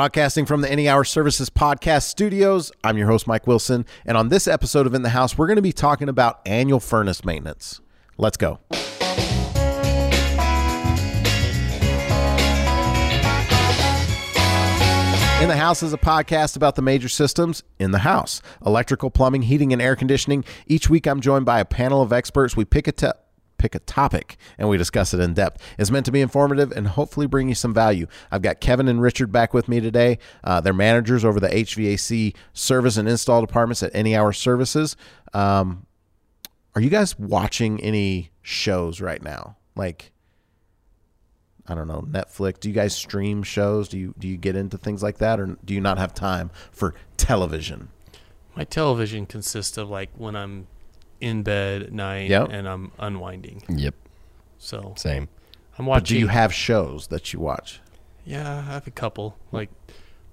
Broadcasting from the Any Hour Services Podcast Studios, I'm your host, Mike Wilson. And on this episode of In the House, we're going to be talking about annual furnace maintenance. Let's go. In the House is a podcast about the major systems in the house electrical, plumbing, heating, and air conditioning. Each week, I'm joined by a panel of experts. We pick a te- pick a topic and we discuss it in depth. It's meant to be informative and hopefully bring you some value. I've got Kevin and Richard back with me today. Uh, they're managers over the HVAC service and install departments at Any Hour Services. Um, are you guys watching any shows right now? Like, I don't know, Netflix. Do you guys stream shows? Do you do you get into things like that, or do you not have time for television? My television consists of like when I'm in bed at night Yep. and I'm unwinding. Yep, So same. I'm But watching. do you have shows that you watch? Yeah, I have a couple. Like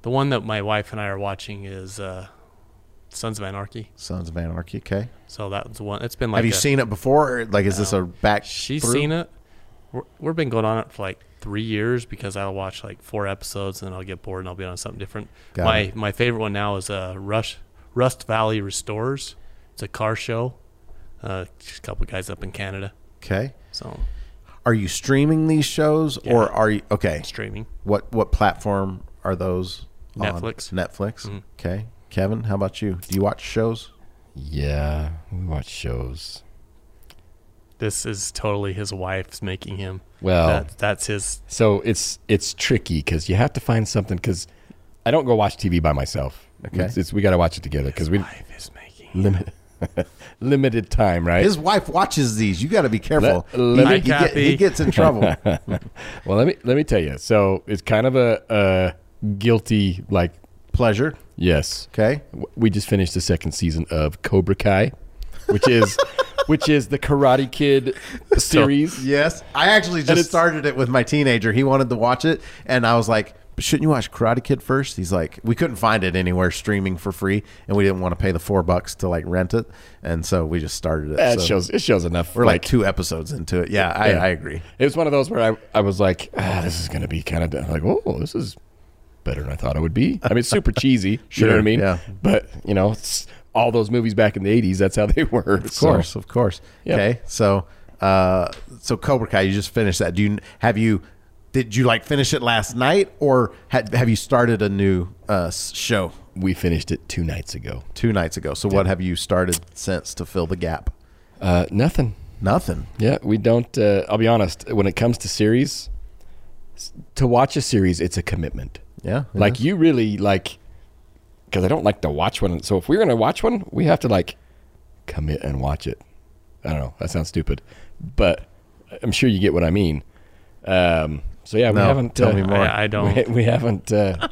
the one that my wife and I are watching is uh, Sons of Anarchy. Sons of Anarchy. Okay. So that's one. It's been like have you a- seen it before? Or like, is this a back? She's through? seen it. We're, we've been going on it for like three years because I'll watch like four episodes and then I'll get bored and I'll be on something different. Got my it. my favorite one now is uh, Rush Rust Valley Restores. It's a car show. Uh, just a couple guys up in Canada. Okay. So Are you streaming these shows, Yeah. or are you okay? streaming. What what platform are those? on? Netflix. Netflix. Mhm. Okay. Kevin, how about you? Do you watch shows? Yeah, we watch shows. This is totally his wife's making him. Well, that, that's his. so it's it's tricky because you have to find something. Because I don't go watch TV by myself. Okay. it's, it's- we got to watch it together because we wife is making. him. limit limited time, right? His wife watches these. You got to be careful. Let- let he, me- he get- he gets in trouble. well, let me let me tell you. So it's kind of a, a guilty like Pleasure. yes. Okay. We just finished the second season of Cobra Kai, which is which is the Karate Kid series. Yes. I actually just started it with my teenager. He wanted to watch it, and I was like, "But shouldn't you watch Karate Kid first? He's like, we couldn't find it anywhere streaming for free, and we didn't want to pay the four bucks to like rent it, and so we just started it. That So shows it shows enough. we're like, two episodes into it. Yeah, I, Yeah. I agree. It was one of those where I, I was like, ah, this is going to be kind of like, oh, this is better than I thought it would be. I mean, it's super cheesy. you know Sure, what I mean? yeah. But, you know, it's all those movies back in the 80s, that's how they were. Of course, of course. Yep. Okay, so uh, so Cobra Kai, you just finished that. Do you have you? Did you like finish it last night, or had, have you started a new uh, show We finished it two nights ago. two nights ago? So what have you started since to fill the gap? Uh, nothing. Nothing. Yeah, we don't. Uh, I'll be honest. When it comes to series, to watch a series, it's a commitment. Yeah, Like is. you really like, because I don't like to watch one. So if we're gonna watch one, we have to like commit and watch it. I don't know. That sounds stupid, but I'm sure you get what I mean. Um, so yeah, we No, haven't. tell uh, me more. I, I don't. We, we haven't uh,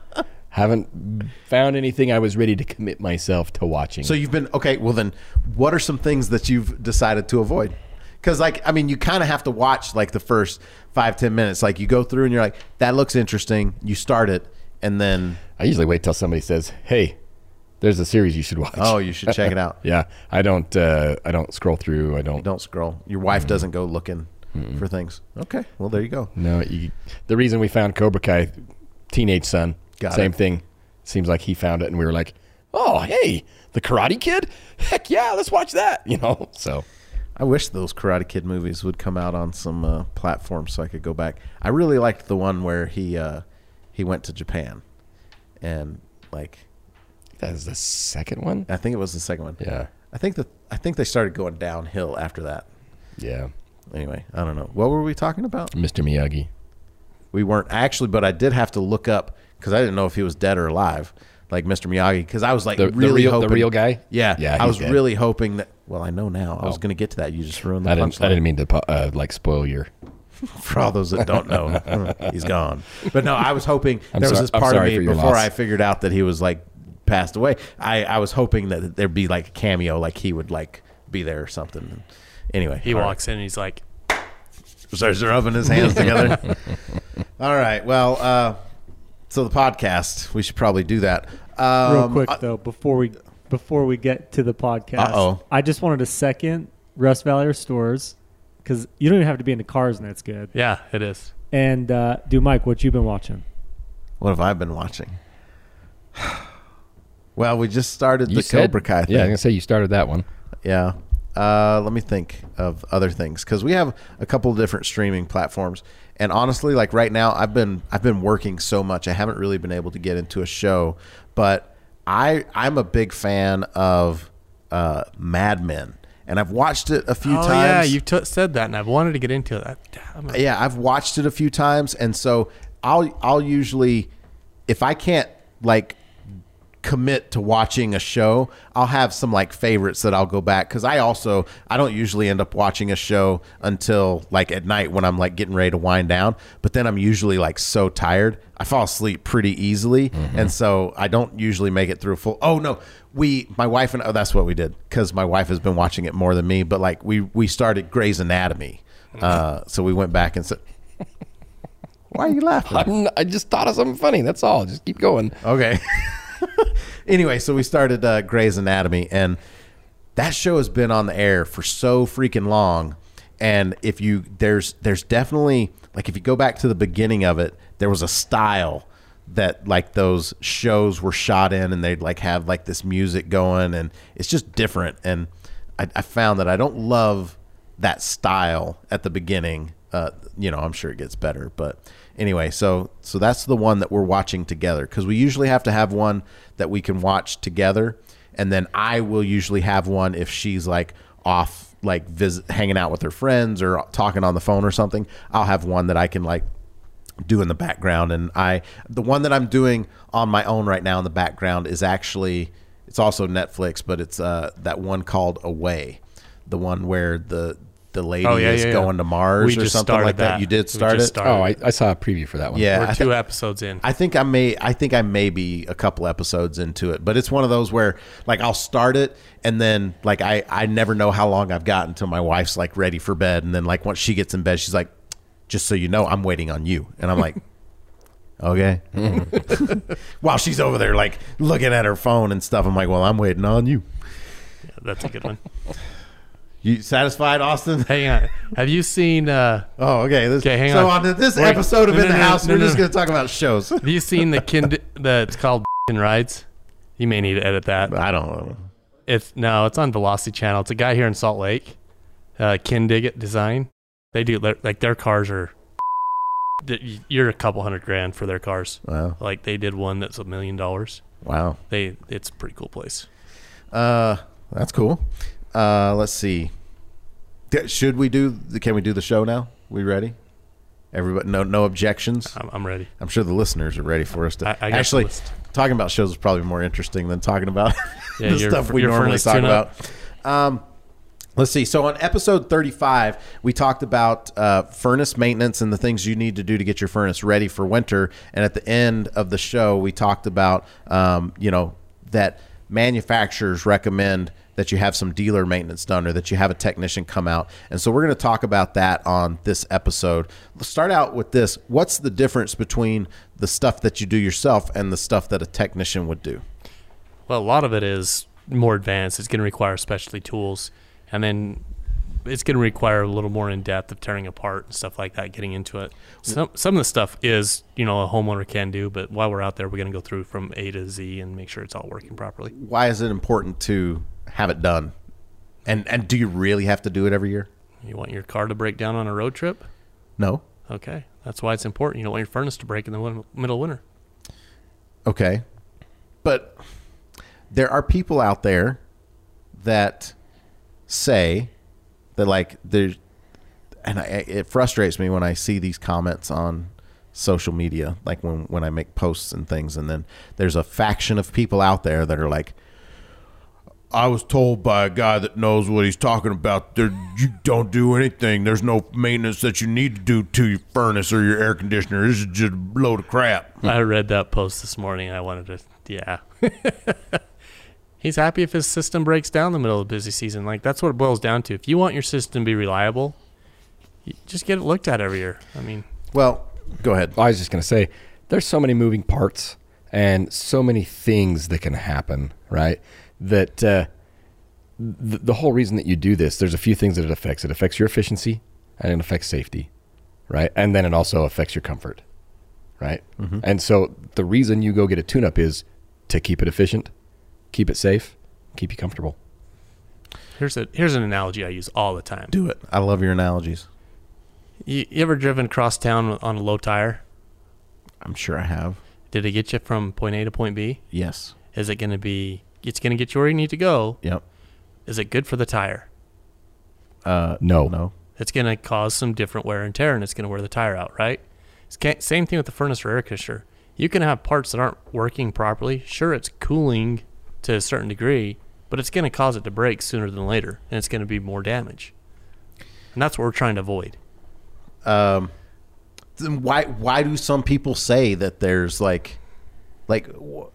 haven't found anything I was ready to commit myself to watching. So you've been okay. Well, then, what are some things that you've decided to avoid? Because, like, I mean, you kind of have to watch like the first five ten minutes. Like, you go through and you're like, that looks interesting. You start it, and then I usually wait till somebody says, "Hey, there's a series you should watch." oh, you should check it out. yeah. I don't. Uh, I don't scroll through. I don't. Don't scroll. Your wife doesn't go looking for things. Okay, well, there you go. No, you, the reason we found Cobra Kai, teenage son, Got same it. thing. Seems like he found it, and we were like, "Oh, hey, the Karate Kid! Heck yeah, let's watch that!" You know. So I wish those Karate Kid movies would come out on some uh, platforms so I could go back. I really liked the one where he uh, he went to Japan, and like that is the second one. I think it was the second one. Yeah, I think that I think they started going downhill after that. yeah. Anyway, I don't know. What were we talking about? Mr. Miyagi. We weren't actually, but I did have to look up because I didn't know if he was dead or alive, like Mr. Miyagi. Because I was like The, the really real, hoping, the real guy. Yeah, Yeah, I was dead. really hoping that. Well, I know now. I was Oh. going to get to that. You just ruined the I didn't. I didn't mean to uh, like spoil your. For all those that don't know, he's gone. But no, I was hoping I'm there was this part of me before loss. I figured out that he was like passed away. I, I was hoping that there'd be like a cameo, like he would like be there or something. Anyway, He all right. walks in and he's like, starts rubbing his hands together. All right. Well, uh, so the podcast, we should probably do that. Um, Real quick though, before we before we get to the podcast, Uh-oh. I just wanted to second Rust Valley Restores because you don't even have to be into cars, and that's good. "Yeah, it is." And uh, do Mike, what you been watching? What have I been watching? well, we just started You the said- Cobra Kai thing. Yeah, I'm gonna say you started that one. Yeah. Uh, let me think of other things because we have a couple of different streaming platforms, and honestly, like right now, I've been I've been working so much, I haven't really been able to get into a show. But I I'm a big fan of uh, Mad Men, and I've watched it a few oh times. yeah, you t- said that, and I've wanted to get into it. I'm yeah, I've watched it a few times, and so I'll I'll usually, if I can't like commit to watching a show, I'll have some like favorites that I'll go back because I also I don't usually end up watching a show until like at night when I'm like getting ready to wind down. But then I'm usually like so tired, I fall asleep pretty easily, and so I don't usually make it through full. Oh no. We, my wife and oh, that's what we did because my wife has been watching it more than me. But like we, we started Grey's Anatomy, uh, so we went back and said, "Why are you laughing?" I'm, I just thought of something funny. That's all. Just keep going. Okay. anyway, so we started uh, Grey's Anatomy, and that show has been on the air for so freaking long. And if you there's there's definitely like if you go back to the beginning of it, there was a style that like those shows were shot in, and they'd like have like this music going, and it's just different. And I, I found that I don't love that style at the beginning. Uh, you know, I'm sure it gets better, but anyway, so so that's the one that we're watching together because we usually have to have one that we can watch together, and then I will usually have one if she's like off, like visit, hanging out with her friends or talking on the phone or something. I'll have one that I can like do in the background and i the one that i'm doing on my own right now in the background is actually it's also netflix but it's uh that one called away the one where the the lady Oh, yeah, is yeah, yeah. going to mars We or something like that. that. you did start it started. Oh, I, I saw a preview for that one. yeah We're I two thi- episodes in. I think I may I think I may be a couple episodes into it, but it's one of those where like I'll start it and then like I I never know how long I've got until my wife's like ready for bed and then like once she gets in bed she's like just so you know I'm waiting on you and I'm like okay while she's over there like looking at her phone and stuff I'm like well I'm waiting on you Yeah, that's a good one. You satisfied Austin Hang on. Have you seen? Uh, oh okay this, Okay, hang so on. on this We're- episode of no, In the no, House we're just no. gonna talk about shows have you seen the kind that's called and rides? You may need to edit that. I don't know It's no, it's on Velocity Channel. It's a guy here in Salt Lake, uh, Kindig Design. They do like their cars are. You're a couple hundred grand for their cars. wow Like they did one that's a million dollars. wow They it's a pretty cool place. Uh, that's cool. Uh, let's see. Should we do? The, can we do the show now? We ready? Everybody, no, no objections. I'm, I'm ready. I'm sure the listeners are ready for us to. I- I actually, talking about shows is probably more interesting than talking about Yeah, the stuff we normally talk about. Um, let's see. So on episode 35, we talked about uh, furnace maintenance and the things you need to do to get your furnace ready for winter. And at the end of the show, we talked about um, you know that manufacturers recommend that you have some dealer maintenance done or that you have a technician come out. And so we're going to talk about that on this episode. Let's start out with this. What's the difference between the stuff that you do yourself and the stuff that a technician would do? Well, a lot of it is more advanced. It's going to require specialty tools, and then it's going to require a little more in depth of tearing apart and stuff like that, getting into it. Some some of the stuff is you know a homeowner can do, but while we're out there, we're going to go through from A to Z and make sure it's all working properly. Why is it important to have it done? And and do you really have to do it every year? You want your car to break down on a road trip? No. Okay, that's why it's important. You don't want your furnace to break in the win- middle of winter. Okay. But there are people out there that say that like there's and I, it frustrates me when I see these comments on social media like when when I make posts and things and then there's a faction of people out there that are like I was told by a guy that knows what he's talking about. There, you don't do anything. There's no maintenance that you need to do to your furnace or your air conditioner. This is just a load of crap. I read that post this morning. I wanted to, yeah. He's happy if his system breaks down in the middle of the busy season. Like that's what it boils down to. If you want your system to be reliable, you just get it looked at every year. I mean, Well, go ahead. I was just going to say, there's so many moving parts and so many things that can happen, right? That uh, the, the whole reason that you do this, there's a few things that it affects. It affects your efficiency and it affects safety, right? And then it also affects your comfort. right? Mm-hmm. And so the reason you go get a tune-up is to keep it efficient, keep it safe, keep you comfortable. Here's a here's an analogy I use all the time. Do it. I love your analogies. You, you ever driven across town on a low tire? I'm sure I have. Did it get you from point A to point B? Yes. Is it going to be? It's going to get you where you need to go. Yep. Is it good for the tire? Uh, No. no. It's going to cause some different wear and tear, and it's going to wear the tire out, right? It's same thing with the furnace or air conditioner. You can have parts that aren't working properly. Sure, it's cooling to a certain degree, but it's going to cause it to break sooner than later, and it's going to be more damage. And that's what we're trying to avoid. um, then why why do some people say that there's like like wh-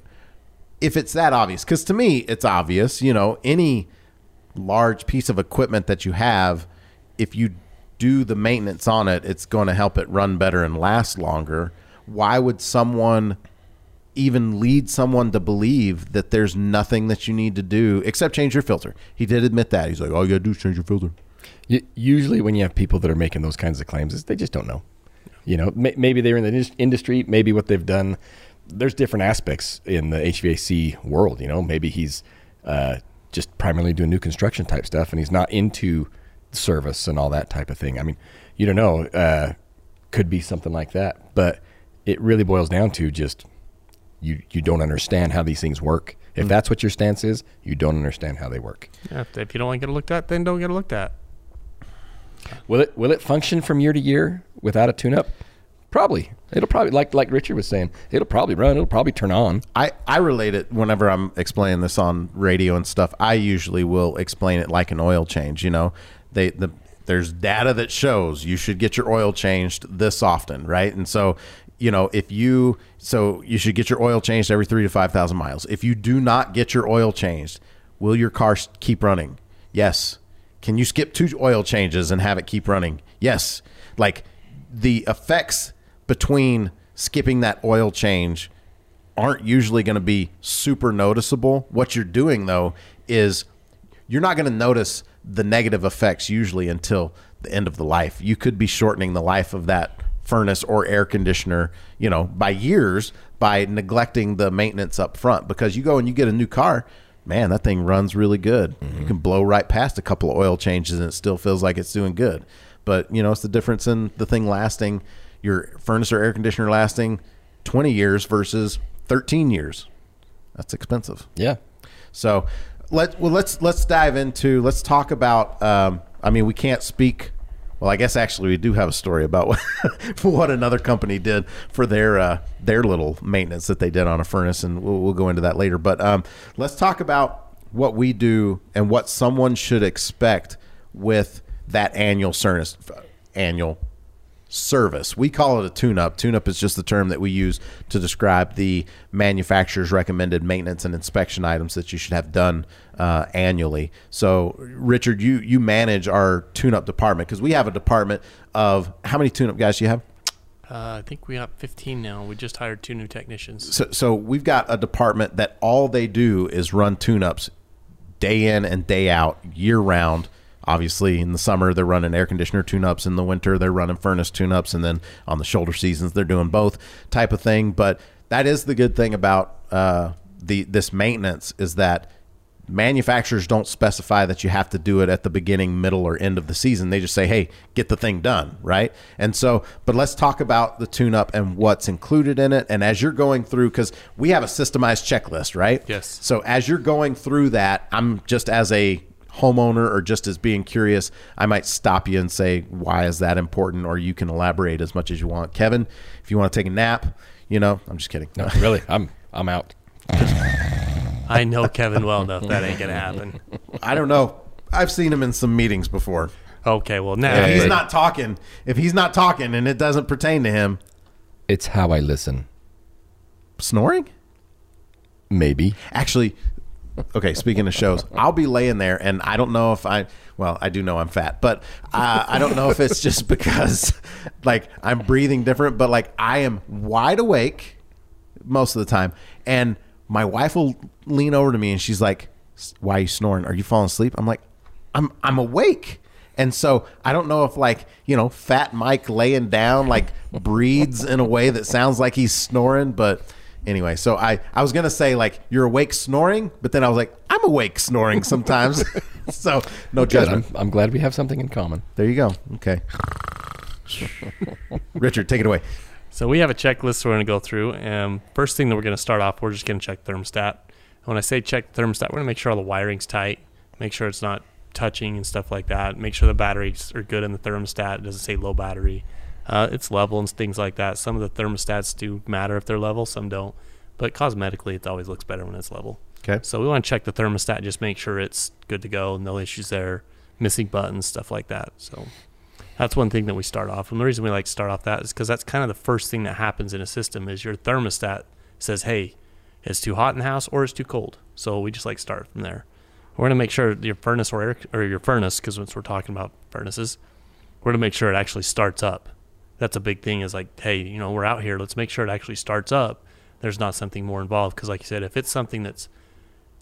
if it's that obvious because to me it's obvious you know any large piece of equipment that you have if you do the maintenance on it it's going to help it run better and last longer why would someone even lead someone to believe that there's nothing that you need to do except change your filter he did admit that he's like all you gotta do is change your filter Usually, when you have people that are making those kinds of claims, is they just don't know. You know, maybe they're in the industry. Maybe what they've done. There's different aspects in the HVAC world. You know, maybe he's uh, just primarily doing new construction type stuff, and he's not into service and all that type of thing. I mean, you don't know. Uh, could be something like that, but it really boils down to just you you don't understand how these things work. If that's what your stance is, you don't understand how they work. Yeah, if, you don't want to get it looked at, then don't get it looked at. Will it will it function from year to year without a tune up? Probably. It'll probably like like Richard was saying, it'll probably run, it'll probably turn on. I, I relate it whenever I'm explaining this on radio and stuff. I usually will explain it like an oil change. You know, they the there's data that shows you should get your oil changed this often, right? And so, you know, if you so you should get your oil changed every three to five thousand miles. If you do not get your oil changed, will your car keep running? Yes. Can you skip two oil changes and have it keep running? Yes. Like the effects between skipping that oil change aren't usually going to be super noticeable. What you're doing though is you're not going to notice the negative effects usually until the end of the life. You could be shortening the life of that furnace or air conditioner, you know, by years by neglecting the maintenance up front because you go and you get a new car, man, that thing runs really good. You can mm-hmm. blow right past a couple of oil changes and it still feels like it's doing good. But, you know, it's the difference in the thing lasting your furnace or air conditioner lasting 20 years versus 13 years. That's expensive. Yeah. So let well let's let's dive into let's talk about. Um, I mean, we can't speak. Well, I guess actually we do have a story about what, what another company did for their uh, their little maintenance that they did on a furnace, and we'll, we'll go into that later. But um, let's talk about what we do and what someone should expect with that annual service annual service. We call it a tune up. Tune up is just the term that we use to describe the manufacturer's recommended maintenance and inspection items that you should have done uh, annually. So, Richard, you you manage our tune up department because we have a department of how many tune up guys do you have? Uh, I think we got 15 now. We just hired two new technicians. So, so we've got a department that all they do is run tune ups day in and day out, year round. Obviously, in the summer, they're running air conditioner tune ups. In the winter, they're running furnace tune ups. And then on the shoulder seasons, they're doing both type of thing. But that is the good thing about uh, the this maintenance is that manufacturers don't specify that you have to do it at the beginning, middle, or end of the season. They just say, hey, get the thing done, right? And so, but let's talk about the tune up and what's included in it. And as you're going through, because we have a systemized checklist, right? Yes. So as you're going through that, I'm just as a homeowner or just as being curious, I might stop you and say, why is that important? Or you can elaborate as much as you want. Kevin, if you want to take a nap, you know, I'm just kidding. No, really, I'm I'm out. I know Kevin well enough that ain't gonna happen. I don't know. I've seen him in some meetings before. Okay, well now If he's not talking, if he's not talking and it doesn't pertain to him, It's how I listen. snoring? Maybe. Actually, okay, speaking of shows, I'll be laying there and I don't know if I, well, I do know I'm fat, but uh, I don't know if it's just because like I'm breathing different, but like I am wide awake most of the time. And my wife will lean over to me and she's like, Why are you snoring? Are you falling asleep? I'm like, I'm, I'm awake. And so I don't know if like, you know, fat Mike laying down like breathes in a way that sounds like he's snoring, but anyway, so I I was going to say like you're awake snoring, but then I was like I'm awake snoring sometimes. so no Good. judgment. I'm, I'm glad we have something in common. There you go. Okay. Richard, take it away. So we have a checklist we're going to go through. And first thing that we're going to start off, we're just going to check thermostat. When I say check thermostat, we're going to make sure all the wiring's tight, make sure it's not touching and stuff like that. Make sure the batteries are good in the thermostat. It doesn't say low battery. Uh, it's level and things like that. Some of the thermostats do matter if they're level, some don't. But cosmetically, it always looks better when it's level. Okay. So we want to check the thermostat, just make sure it's good to go, no issues there, missing buttons, stuff like that. So that's one thing that we start off. And the reason we like to start off that is because that's kind of the first thing that happens in a system is your thermostat says, hey, it's too hot in the house or it's too cold. So we just like start from there. We're gonna make sure your furnace or air, or your furnace, because once we're talking about furnaces, we're gonna make sure it actually starts up. That's a big thing. Is like, hey, you know, we're out here. Let's make sure it actually starts up. There's not something more involved. Because, like you said, if it's something that's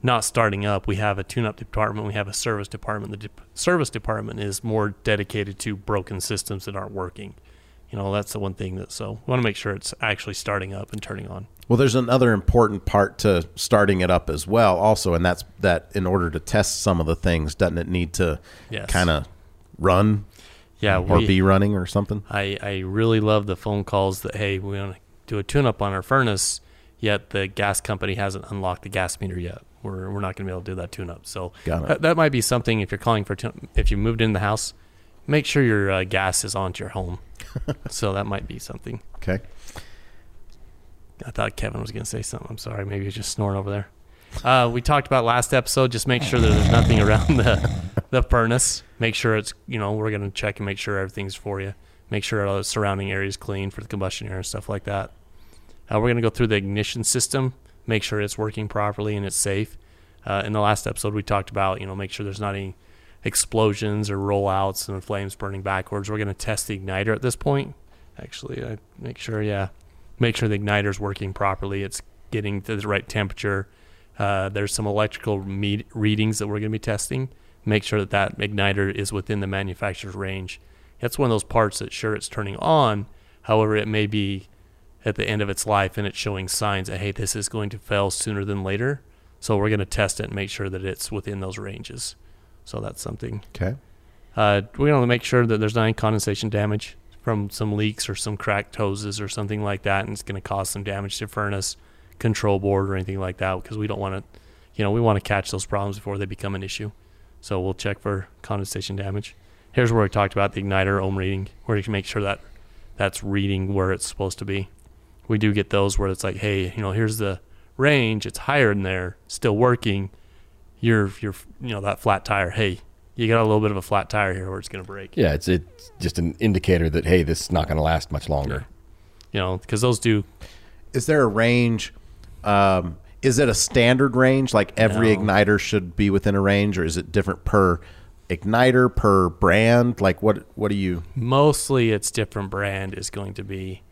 not starting up, we have a tune-up department. We have a service department. The de- service department is more dedicated to broken systems that aren't working. You know, that's the one thing that. So, we want to make sure it's actually starting up and turning on. Well, there's another important part to starting it up as well, also, and that's that in order to test some of the things, doesn't it need to Yes. kind of run Yeah. or we- be running or something? I, I really love the phone calls that hey we want to do a tune up on our furnace yet the gas company hasn't unlocked the gas meter yet. We're, we're not going to be able to do that tune up so that, that might be something if you're calling for tune- if you moved in the house make sure your uh, gas is onto your home. So that might be something. Okay. I thought Kevin was going to say something. I'm sorry. Maybe he's just snoring over there. Uh, we talked about last episode. Just make sure that there's nothing around the the furnace make sure it's you know we're to check and make sure everything's for you. Make sure the surrounding area is clean for the combustion air and stuff like that. Uh, we're to go through the ignition system make sure it's working properly and it's safe. Uh, in the last episode we talked about you know make sure there's not any explosions or rollouts and flames burning backwards. We're to test the igniter at this point. Actually i make sure yeah make sure the igniter's working properly. It's getting to the right temperature. Uh, there's some electrical readings that we're going to be testing. Make sure that that igniter is within the manufacturer's range. That's one of those parts that sure it's turning on, however it may be at the end of its life and it's showing signs that hey this is going to fail sooner than later. So we're going to test it and make sure that it's within those ranges. So that's something. Okay. Uh, we're going to make sure that there's not any condensation damage from some leaks or some cracked hoses or something like that, and it's going to cause some damage to furnace, control board, or anything like that because we don't want to, you know, we want to catch those problems before they become an issue. So we'll check for condensation damage. Here's where we talked about the igniter ohm reading, where you can make sure that that's reading where it's supposed to be. We do get those where it's like, hey, you know, here's the range, it's higher in there, still working. You're, you're, you know, that flat tire. Hey, you got a little bit of a flat tire here where it's going to break. Yeah, it's it's just an indicator that hey, this is not going to last much longer. You know, because those do. Is there a range? Um, is it a standard range? Like every No. igniter should be within a range, or is it different per igniter per brand? Like what? What do you? Mostly, it's different brand is going to be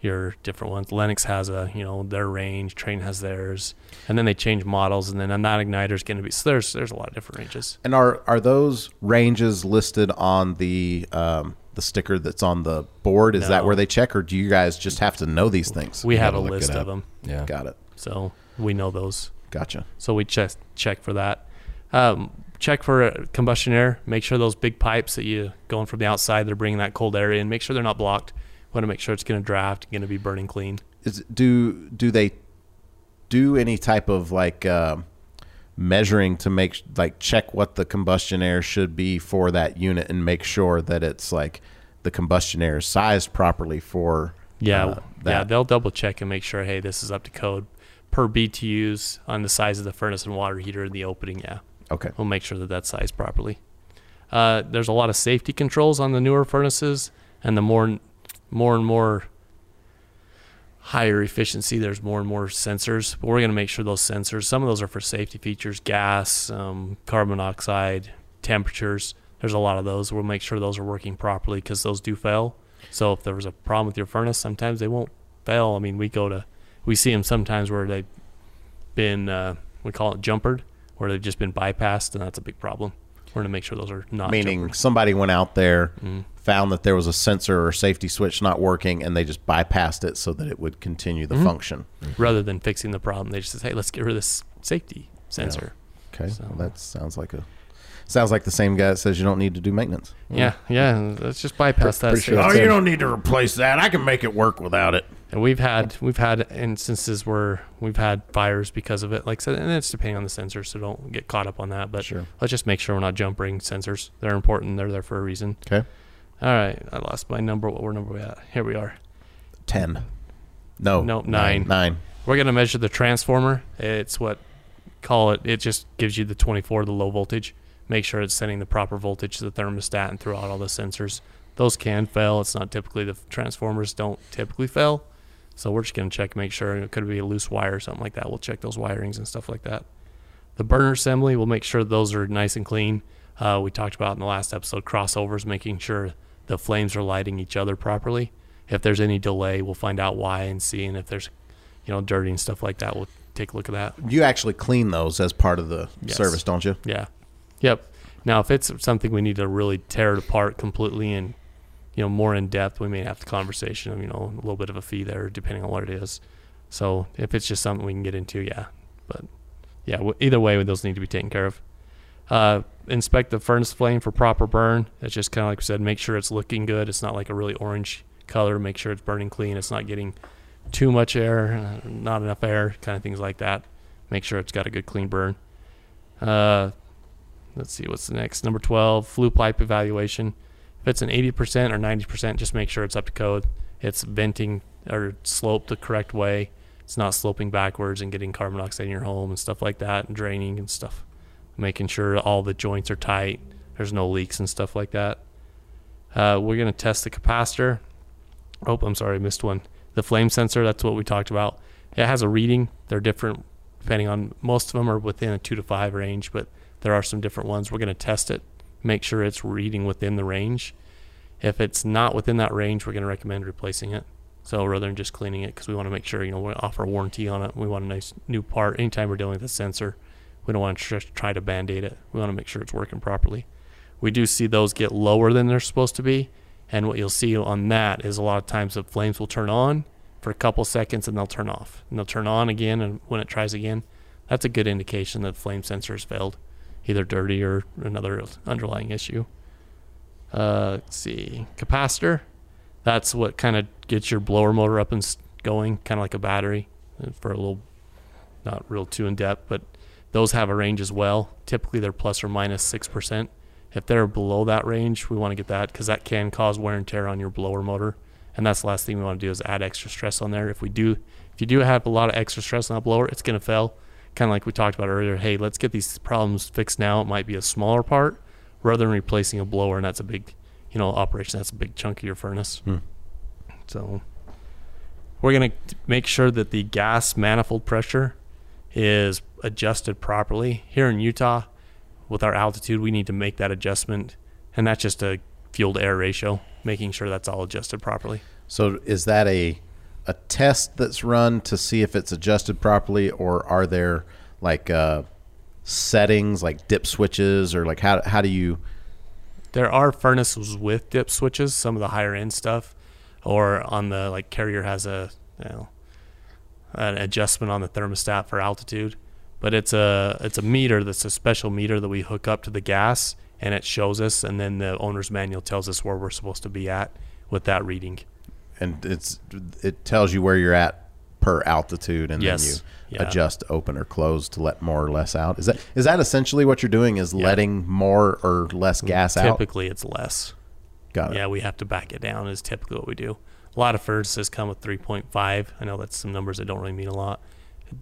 your different ones. Lennox has a, you know, their range. Trane has theirs, and then they change models, and then a non igniter is going to be. So there's there's a lot of different ranges. And are are those ranges listed on the um, the sticker that's on the board? Is that where they check, or do you guys just have to know these things? We have a look list of them, Yeah. Got it. so we know those. Gotcha. So we check check for that. Um, check for uh, combustion air. Make sure those big pipes that you going from the outside, they're bringing that cold air in. Make sure they're not blocked. Want to make sure it's going to draft, going to be burning clean. Is do do they do any type of like um measuring to make like check what the combustion air should be for that unit and make sure that it's like the combustion air is sized properly for Yeah, uh, yeah, they'll double check and make sure. Hey, this is up to code per BTUs on the size of the furnace and water heater in the opening. Yeah, okay. we'll make sure that that's sized properly. Uh, there's a lot of safety controls on the newer furnaces, and the more, more and more higher efficiency, there's more and more sensors. But we're going to make sure those sensors. Some of those are for safety features, gas, um, carbon monoxide, temperatures. There's a lot of those. We'll make sure those are working properly because those do fail. So if there was a problem with your furnace, sometimes they won't fail. I mean, we go to, we see them sometimes where they've been, uh, we call it jumpered, where they've just been bypassed, and that's a big problem. We're going to make sure those are not Meaning jumpers. somebody went out there, Mm-hmm. found that there was a sensor or safety switch not working, and they just bypassed it so that it would continue Mm-hmm. the function. rather than fixing the problem, they just say, "Hey, let's get rid of this safety sensor." Okay, So- well, that sounds like a sounds like the same guy that says you don't need to do maintenance. Yeah, yeah. Let's just bypass that. pretty sure safety Oh, you don't need to replace that. I can make it work without it. And we've had we've had instances where we've had fires because of it. Like I said, and it's depending on the sensor, so don't get caught up on that. But Sure. let's just make sure we're not jumpering sensors. They're important. They're there for a reason. Okay, All right, I lost my number. What we're number we at? Here we are. ten. No, No, nine. Nine. We're gonna measure the transformer. It's what call it. It just gives you the 24, the low voltage. Make sure it's sending the proper voltage to the thermostat and throughout all the sensors. Those can fail. It's not typically the transformers don't typically fail. So we're just gonna check, make sure it could be a loose wire or something like that. We'll check those wirings and stuff like that. The burner assembly, we'll make sure those are nice and clean. Uh, we talked about in the last episode crossovers, making sure the flames are lighting each other properly. If there's any delay, we'll find out why and see. And if there's, you know, dirty and stuff like that, we'll take a look at that. You actually clean those as part of the Yes. service, don't you? Yeah. Yep. Now, if it's something we need to really tear it apart completely and, you know, more in depth, we may have the conversation you know, a little bit of a fee there, depending on what it is. So if it's just something we can get into, yeah. But yeah, either way, those need to be taken care of. Uh, inspect the furnace flame for proper burn. It's just kind of like we said, make sure it's looking good. It's not like a really orange color. Make sure it's burning clean. It's not getting too much air, uh, not enough air, kind of things like that. Make sure it's got a good clean burn. Uh, let's see what's the next? Number 12 flue pipe evaluation. If it's an 80% or 90% just make sure it's up to code. It's venting or sloped the correct way. It's not sloping backwards and getting carbon dioxide in your home and stuff like that and draining and stuff. Making sure all the joints are tight there's no leaks and stuff like that. Uh, we're going to test the capacitor. Oh i'm sorry i missed one. The flame sensor that's what we talked about. It has a reading. They're different depending on most of them are within a two to five range but there are some different ones. We're going to test it, make sure it's reading within the range. If it's not within that range, we're going to recommend replacing it. So rather than just cleaning it, because we want to make sure you know we offer a warranty on it. We want a nice new part. Anytime we're dealing with a sensor, we don't want to try to band-aid it. We want to make sure it's working properly. We do see those get lower than they're supposed to be, and what you'll see on that is a lot of times the flames will turn on for a couple seconds and they'll turn off, and they'll turn on again, and when it tries again, that's a good indication that the flame sensor has failed either dirty or another underlying issue. Uh, let's see, capacitor. That's what kind of gets your blower motor up and going, kind of like a battery, uh, for a little, not real too in depth, but those have a range as well. Typically, they're plus or minus six percent. If they're below that range, we want to get that because that can cause wear and tear on your blower motor, and that's the last thing we want to do is add extra stress on there. If we do, if you do have a lot of extra stress on that blower, it's going to fail kind of like we talked about earlier, hey, let's get these problems fixed now. It might be a smaller part rather than replacing a blower, and that's a big, you know, operation. That's a big chunk of your furnace. Hmm. So we're gonna make sure that the gas manifold pressure is adjusted properly. Here in Utah, with our altitude, we need to make that adjustment, and that's just a fuel to air ratio, making sure that's all adjusted properly. So is that a a test that's run to see if it's adjusted properly, or are there like uh, settings like dip switches, or like how how do you? There are furnaces with dip switches, some of the higher end stuff, or on the like carrier has a you know an adjustment on the thermostat for altitude. But it's a it's a meter that's a special meter that we hook up to the gas and it shows us and then the owner's manual tells us where we're supposed to be at with that reading. And it's it tells you where you're at per altitude, and Yes. then you Yeah. adjust open or close to let more or less out. Is that is that essentially what you're doing? Is Yeah. letting more or less gas out? Typically it's less. Got it. Yeah, we have to back it down is typically what we do. A lot of furnaces come with 3.5. I know that's some numbers that don't really mean a lot.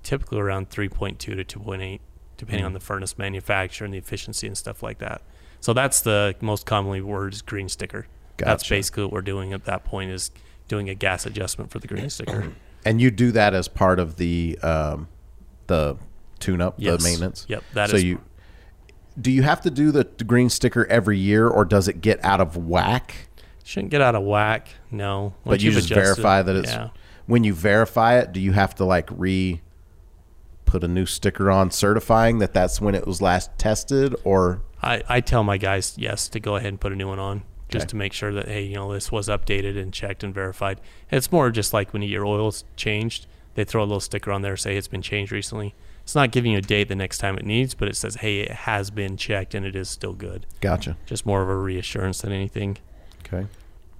Typically around 3.2 to 2.8, depending Mm. on the furnace manufacturer and the efficiency and stuff like that. So that's the most commonly word is green sticker. That's basically what we're doing at that point is doing a gas adjustment for the green sticker. And you do that as part of the um, the tune up, Yes. the maintenance. Yep, that so is- you do you have to do the, the green sticker every year, or does it get out of whack? Shouldn't get out of whack. No. but you you've just adjusted- verify that it's yeah. when you verify it. Do you have to like re put a new sticker on certifying that that's when it was last tested, or I, I tell my guys yes to go ahead and put a new one on just Okay. to make sure that hey you know this was updated and checked and verified. It's more just like when your oil's changed, they throw a little sticker on there say it's been changed recently. It's not giving you a date the next time it needs, but it says hey it has been checked and it is still good. gotcha? Just more of a reassurance than anything. Okay.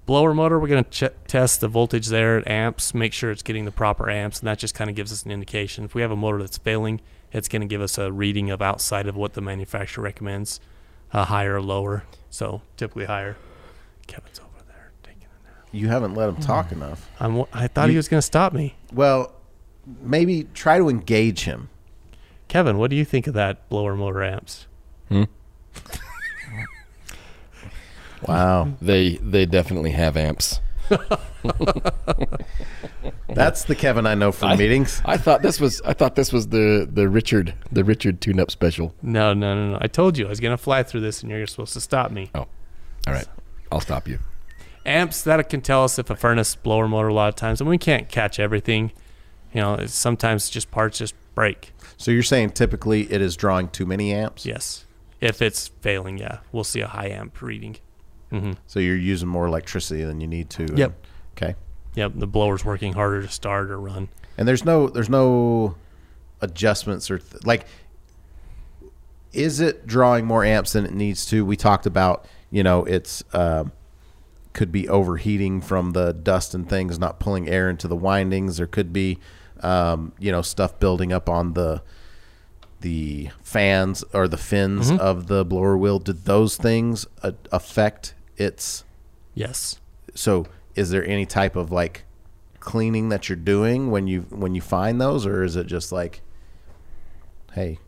blower motor we're going to ch- test the voltage there at amps make sure it's getting the proper amps and that just kind of gives us an indication if we have a motor that's failing it's going to give us a reading of outside of what the manufacturer recommends uh, higher or lower so typically higher kevin's over there taking a nap You haven't let him talk enough. I'm, i thought he was going to stop me Well, maybe try to engage him. kevin what do you think of that blower motor amps Hmm? Wow, They they definitely have amps. that's the Kevin I know from I- meetings. I thought this was I thought this was the the Richard the Richard tune up special. no no no no i told you i was going to fly through this and you're supposed to stop me Oh, All right, I'll stop you. amps that can tell us if a furnace blower motor a lot of times and we can't catch everything you know it's sometimes just parts just break So you're saying typically it is drawing too many amps? yes if it's failing yeah we'll see a high amp reading hmm So you're using more electricity than you need to. and- Yep. Okay. yep the blower's working harder to start or run And there's no there's no adjustments or th- like is it drawing more amps than it needs to? We talked about, you know, it's um could be overheating from the dust and things not pulling air into the windings. There could be um, you know, stuff building up on the the fans or the fins of the blower wheel. Did those things uh, affect its yes so is there any type of like cleaning that you're doing when you when you find those or is it just like hey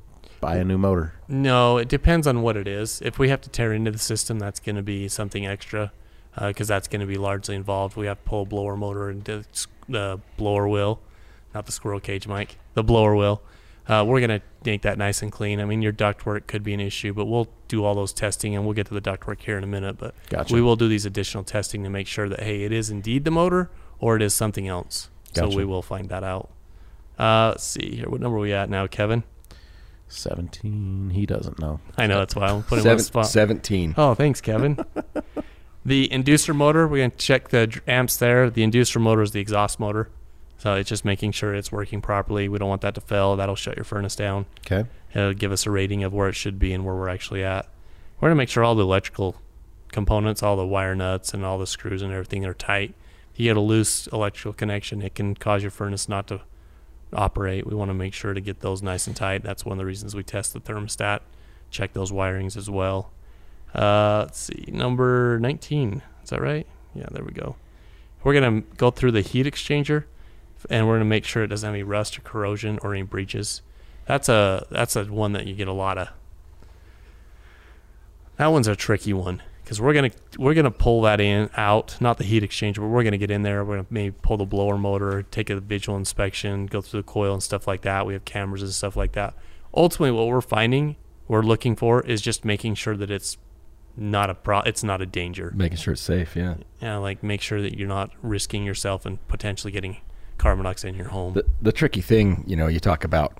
buy a new motor. No it depends on what it is. If we have to tear into the system that's going to be something extra because that's going to be largely involved. We have to pull a blower motor and the blower wheel not the squirrel cage Mike the blower wheel. Uh, we're going to make that nice and clean. I mean your ductwork could be an issue but we'll do all those testing and we'll get to the ductwork here in a minute but Gotcha. we will do these additional testing to make sure that hey it is indeed the motor or it is something else. So we will find that out. Uh, let's see here. What number are we at now kevin 17 he doesn't know i know that's why i'm putting him on the spot Seventeen. Oh, thanks, Kevin. the inducer motor, we're going to check the amps there. The inducer motor is the exhaust motor. So it's just making sure it's working properly. We don't want that to fail. That'll shut your furnace down. okay It'll give us a rating of where it should be and where we're actually at. We're going to make sure all the electrical components, all the wire nuts and all the screws and everything are tight. If you get a loose electrical connection, it can cause your furnace not to operate. We want to make sure to get those nice and tight. That's one of the reasons we test the thermostat, check those wirings as well. Uh, let's see, number 19. Is that right? Yeah, there we go. We're going to go through the heat exchanger and we're going to make sure it doesn't have any rust or corrosion or any breaches. That's a that's a one that you get a lot of. That one's a tricky one because we're gonna we're gonna pull that in out, not the heat exchanger, but we're gonna get in there. We're gonna maybe pull the blower motor, take a visual inspection, go through the coil and stuff like that. We have cameras and stuff like that. Ultimately, what we're finding, we're looking for is just making sure that it's not a pro, it's not a danger. Making sure it's safe. Yeah. Yeah, like make sure that you're not risking yourself and potentially getting carbon dioxide in your home. The the tricky thing, you know, you talk about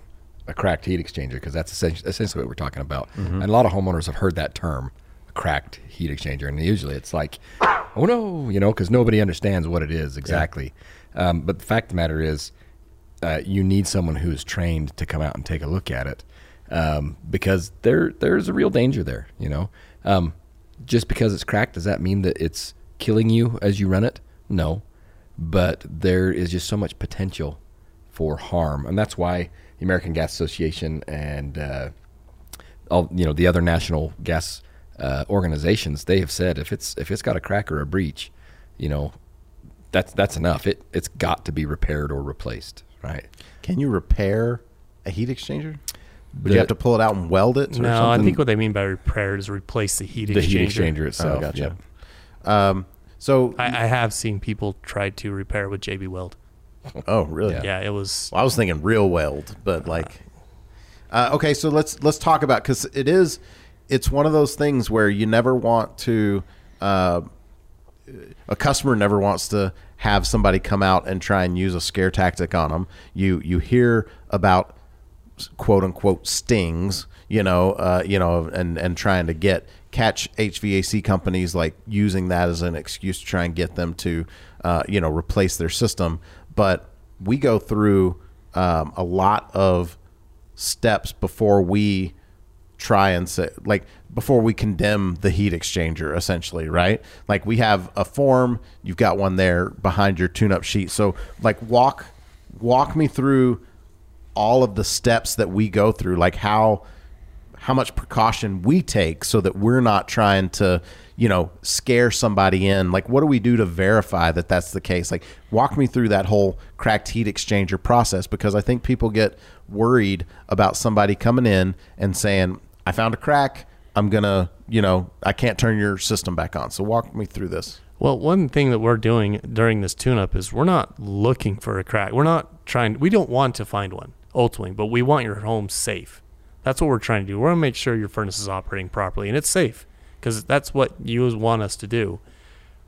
a cracked heat exchanger because that's essentially, essentially what we're talking about. Mm-hmm. And a lot of homeowners have heard that term, cracked heat exchanger, and usually it's like, oh no, you know, because nobody understands what it is exactly. Um, but the fact of the matter is, uh, you need someone who's trained to come out and take a look at it um, because there there's a real danger there. You know, um, just because it's cracked, does that mean that it's killing you as you run it? No, but there is just so much potential for harm, and that's why the American Gas Association and uh, all you know the other national gas uh, organizations they have said if it's if it's got a crack or a breach, you know, that's that's enough. It it's got to be repaired or replaced, right? can you repair a heat exchanger would The- you have to pull it out and weld it or no, I think what they mean by repair is replace the heat The exchanger. heat exchanger oh, itself. gotcha. yeah. um so I, I have seen people try to repair with JB Weld. oh really Yeah, it was. Well, I was thinking real weld, but like, uh, okay. So let's let's talk about because it is, it's one of those things where you never want to, uh, a customer never wants to have somebody come out and try and use a scare tactic on them. You you hear about quote unquote stings, you know, uh, you know, and and trying to get catch HVAC companies like using that as an excuse to try and get them to, uh, you know, replace their system. But we go through um, a lot of steps before we try and say like before we condemn the heat exchanger essentially right? Like we have a form you've got one there behind your tune up sheet. So like walk walk me through all of the steps that we go through like how how much precaution we take so that we're not trying to you know scare somebody in. Like what do we do to verify that that's the case? Like walk me through that whole cracked heat exchanger process because i think people get worried about somebody coming in and saying i found a crack i'm gonna you know i can't turn your system back on so walk me through this Well, one thing that we're doing during this tune-up is we're not looking for a crack. We're not trying. We don't want to find one ultimately, but we want your home safe. That's what we're trying to do. We're gonna make sure your furnace is operating properly and it's safe because that's what you want us to do.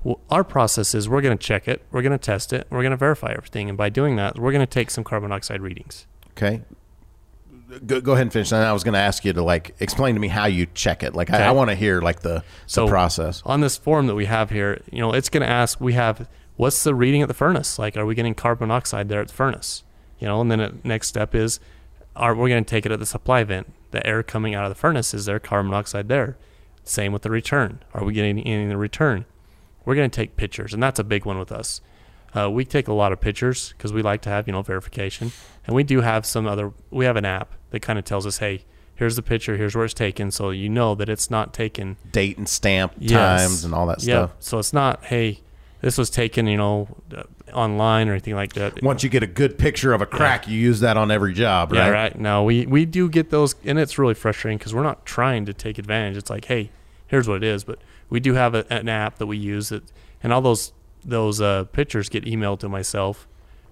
Well, our process is we're gonna check it, we're gonna test it, we're gonna verify everything, and by doing that, we're gonna take some carbon dioxide readings. okay go, go ahead and finish and i was going to ask you to like explain to me how you check it like Okay. i, I want to hear like the, So the process on this form that we have here, you know, it's going to ask, we have, what's the reading at the furnace? Like, are we getting carbon monoxide there at the furnace? You know, and then the next step is, are we going to take it at the supply vent? The air coming out of the furnace, is there carbon monoxide there? Same with the return. Are we getting any in the return? We're going to take pictures, and that's a big one with us. Uh, we take a lot of pictures because we like to have, you know, verification. And we do have some other, we have an app that kind of tells us, hey, here's the picture, here's where it's taken. So you know that it's not taken date and stamp Yes. times and all that yeah. stuff So it's not, hey, this was taken, you know, uh, online or anything like that. once you get a good picture of a crack you use that on every job right yeah, right. No, we we do get those, and it's really frustrating because we're not trying to take advantage. It's like, hey, here's what it is, but we do have a, an app that we use that, and all those those uh, pictures get emailed to myself,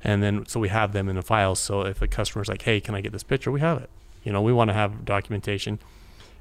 and then so we have them in a file. So if a customer's like, hey, can I get this picture? We have it. You know, we want to have documentation.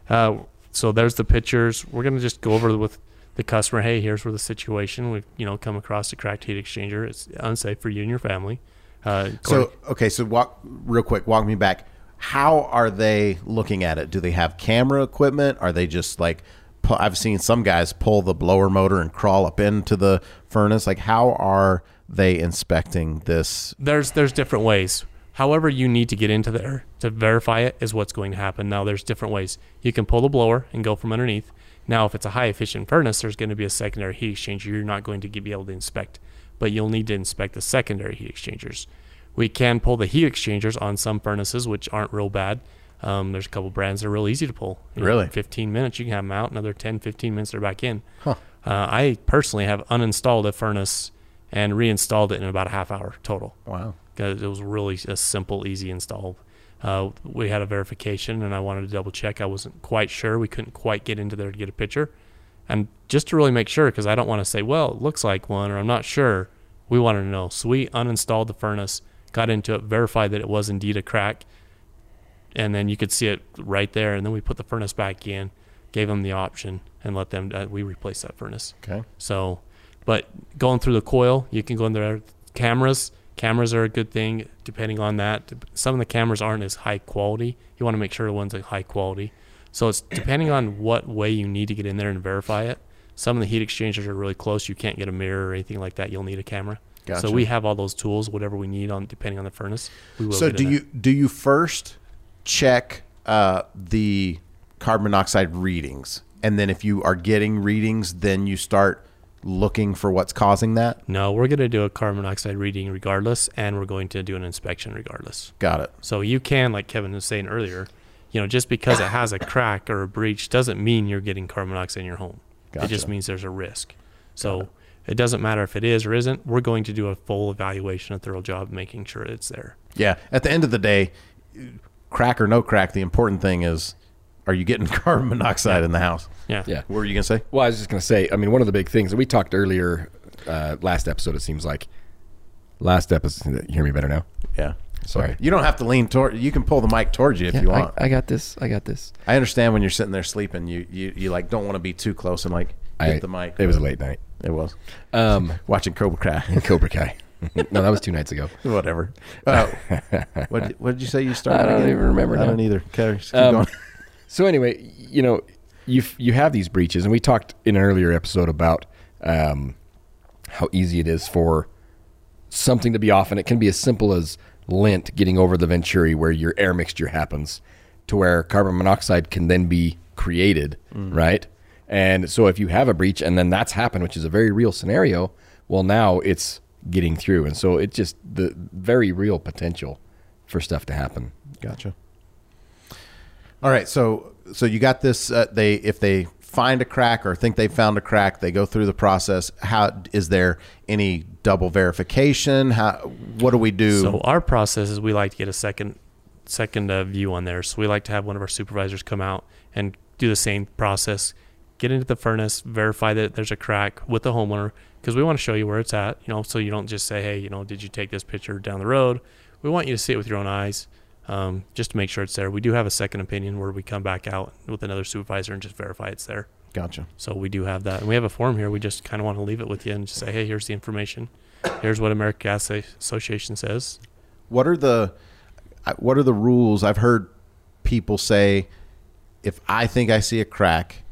Uh, so there's the pictures. We're gonna just go over with the customer. Hey, here's where the situation. We've you know come across a cracked heat exchanger. It's unsafe for you and your family. Uh, so okay so walk real quick walk me back how are they looking at it do they have camera equipment are they just like i've seen some guys pull the blower motor and crawl up into the furnace like how are they inspecting this there's there's different ways. However, you need to get into there to verify it is what's going to happen. Now, there's different ways. You can pull the blower and go from underneath. Now, if it's a high efficient furnace, there's going to be a secondary heat exchanger. You're not going to be able to inspect, but you'll need to inspect the secondary heat exchangers. We can pull the heat exchangers on some furnaces, which aren't real bad. Um, there's a couple brands that are real easy to pull. You know, Really? 15 minutes, you can have them out. Another 10, 15 minutes, they're back in. Huh. Uh, I personally have uninstalled a furnace and reinstalled it in about a half hour total wow because it was really a simple, easy install. Uh, we had a verification, and I wanted to double check. I wasn't quite sure. We couldn't quite get into there to get a picture, and just to really make sure, because I don't want to say, "Well, it looks like one," or "I'm not sure." We wanted to know, so we uninstalled the furnace, got into it, verified that it was indeed a crack, and then you could see it right there. And then we put the furnace back in, gave them the option, and let them. Uh, we replaced that furnace. okay So, but going through the coil, you can go in there. Cameras, cameras are a good thing. Depending on that, some of the cameras aren't as high quality. You want to make sure the ones are high quality. So it's depending on what way you need to get in there and verify it. Some of the heat exchangers are really close. You can't get a mirror or anything like that. You'll need a camera. Gotcha. So we have all those tools, whatever we need on depending on the furnace. We will so do you do you first check uh, the carbon monoxide readings and then if you are getting readings then you start looking for what's causing that. No, we're going to do a carbon monoxide reading regardless, and we're going to do an inspection regardless. got it So you can, like Kevin was saying earlier, you know, just because it has a crack or a breach doesn't mean you're getting carbon monoxide in your home. It just means there's a risk. So it. doesn't matter if it is or isn't. We're going to do a full evaluation, a thorough job making sure it's there. Yeah. At the end of the day, crack or no crack, the important thing is are you getting carbon monoxide in the house? Yeah. Yeah. What were you going to say? Well, I was just going to say, I mean, one of the big things that we talked earlier, uh, last episode, it seems like. Last episode, you hear me better now? Yeah. Sorry. You don't have to lean toward. You can pull the mic towards you if you want. I, I got this. I got this. I, understand when you're sitting there sleeping, you you, you like don't want to be too close and like hit I, the mic. It was a late night. It was Um, watching Cobra Kai. Cobra Kai. no, that was two nights ago. Whatever. Uh, what, did- what did you say you started? I don't again? even remember I now. don't either. Okay, just keep Um, going. So anyway, you know, you you have these breaches, and we talked in an earlier episode about um, how easy it is for something to be off, and it can be as simple as lint getting over the venturi where your air mixture happens, to where carbon monoxide can then be created, right? And so if you have a breach and then that's happened, which is a very real scenario, well now it's getting through, and so it just the very real potential for stuff to happen. Gotcha. All right, so so you got this. Uh, they if they find a crack or think they found a crack, they go through the process. How is there any double verification? How what do we do? So our process is we like to get a second second uh, view on there. So we like to have one of our supervisors come out and do the same process, get into the furnace, verify that there's a crack with the homeowner because we want to show you where it's at. You know, so you don't just say, hey, you know, did you take this picture down the road? We want you to see it with your own eyes. Um, just to make sure it's there. We do have a second opinion where we come back out with another supervisor and just verify it's there. gotcha. So we do have that, and we have a form here. We just kind of want to leave it with you and just say, hey, here's the information. Here's what American Gas Association says. What are the what are the rules? I've heard people say, if I think I see a crack,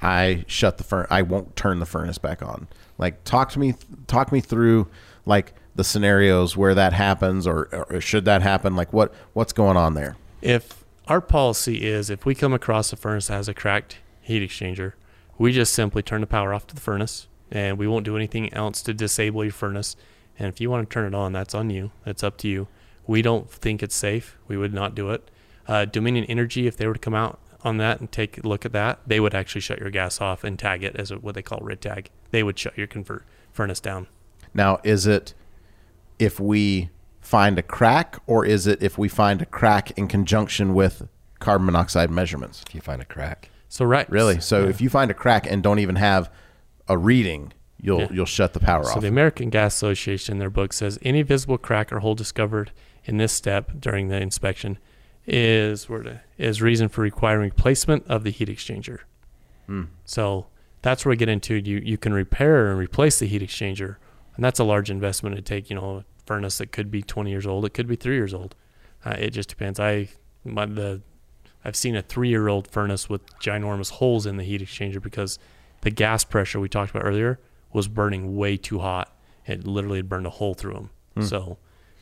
I shut the furnace. I won't turn the furnace back on. Like talk to me, talk me through like the scenarios where that happens, or, or should that happen? Like what what's going on there? If our policy is if we come across a furnace that has a cracked heat exchanger, we just simply turn the power off to the furnace and we won't do anything else to disable your furnace. And if you want to turn it on, that's on you. That's up to you. We don't think it's safe. We would not do it. Uh, Dominion Energy, if they were to come out on that and take a look at that, they would actually shut your gas off and tag it as a, what they call red tag. They would shut your convert furnace down. Now, is it if we find a crack, or is it if we find a crack in conjunction with carbon monoxide measurements? If you find a crack. So right, Really? So if you find a crack and don't even have a reading, you'll Yeah. you'll shut the power So off. So the American Gas Association, in their book, says any visible crack or hole discovered in this step during the inspection is where to, is reason for requiring replacement of the heat exchanger. Hmm. So that's where we get into you. You can repair and replace the heat exchanger, and that's a large investment to take. You know, a furnace that could be 20 years old, it could be three years old. Uh, it just depends. I my, the I've seen a three-year-old furnace with ginormous holes in the heat exchanger because the gas pressure we talked about earlier was burning way too hot. It literally had burned a hole through them. So,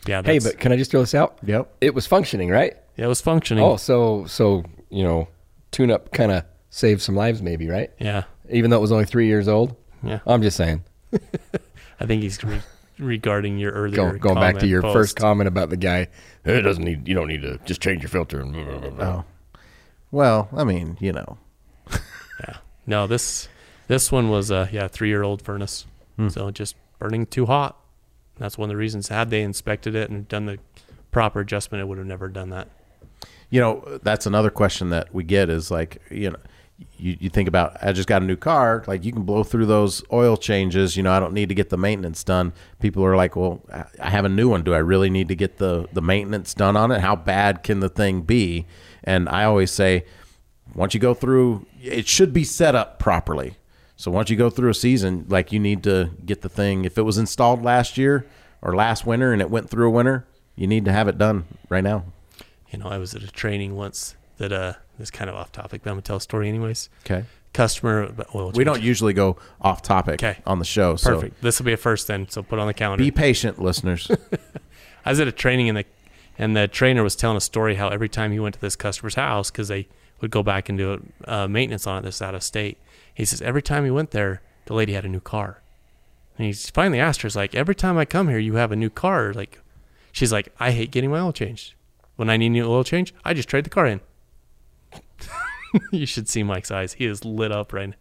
yeah. Hey, but can I just throw this out? Yep. It was functioning, right? Yeah, it was functioning. Oh, so so you know, tune up kind of saved some lives, maybe, right? Yeah, Even though it was only three years old. yeah. I'm just saying. I think he's re- regarding your earlier Go, going back to your post. first comment about the guy. It doesn't need. You don't need to just change your filter. And blah, blah, blah, blah." Oh. Well, I mean, you know. Yeah. No, this this one was a yeah three year old furnace. Hmm. So just burning too hot. That's one of the reasons. Had they inspected it and done the proper adjustment, it would have never done that. You know, that's another question that we get is like, you know, you, you think about, I just got a new car. Like, you can blow through those oil changes. You know, I don't need to get the maintenance done. People are like, well, I- have a new one. Do I really need to get the, the maintenance done on it? How bad can the thing be? And I always say, once you go through, it should be set up properly. So once you go through a season, like you need to get the thing. If it was installed last year or last winter and it went through a winter, you need to have it done right now. You know, I was at a training once that uh this kind of off topic, but I'm gonna tell a story anyways. Okay. Customer oil We don't usually go off topic Okay. on the show. So perfect. This will be a first then, so put on the calendar. be patient, listeners. I was at a training and the and the trainer was telling a story how every time he went to this customer's house because they would go back and do uh, maintenance on it that's out of state. He says every time he went there, the lady had a new car. And he finally asked her, "Is like every time I come here, you have a new car?" Like, she's like, "I hate getting my oil changed. When I need new oil change, I just trade the car in." you should see Mike's eyes; he is lit up right now.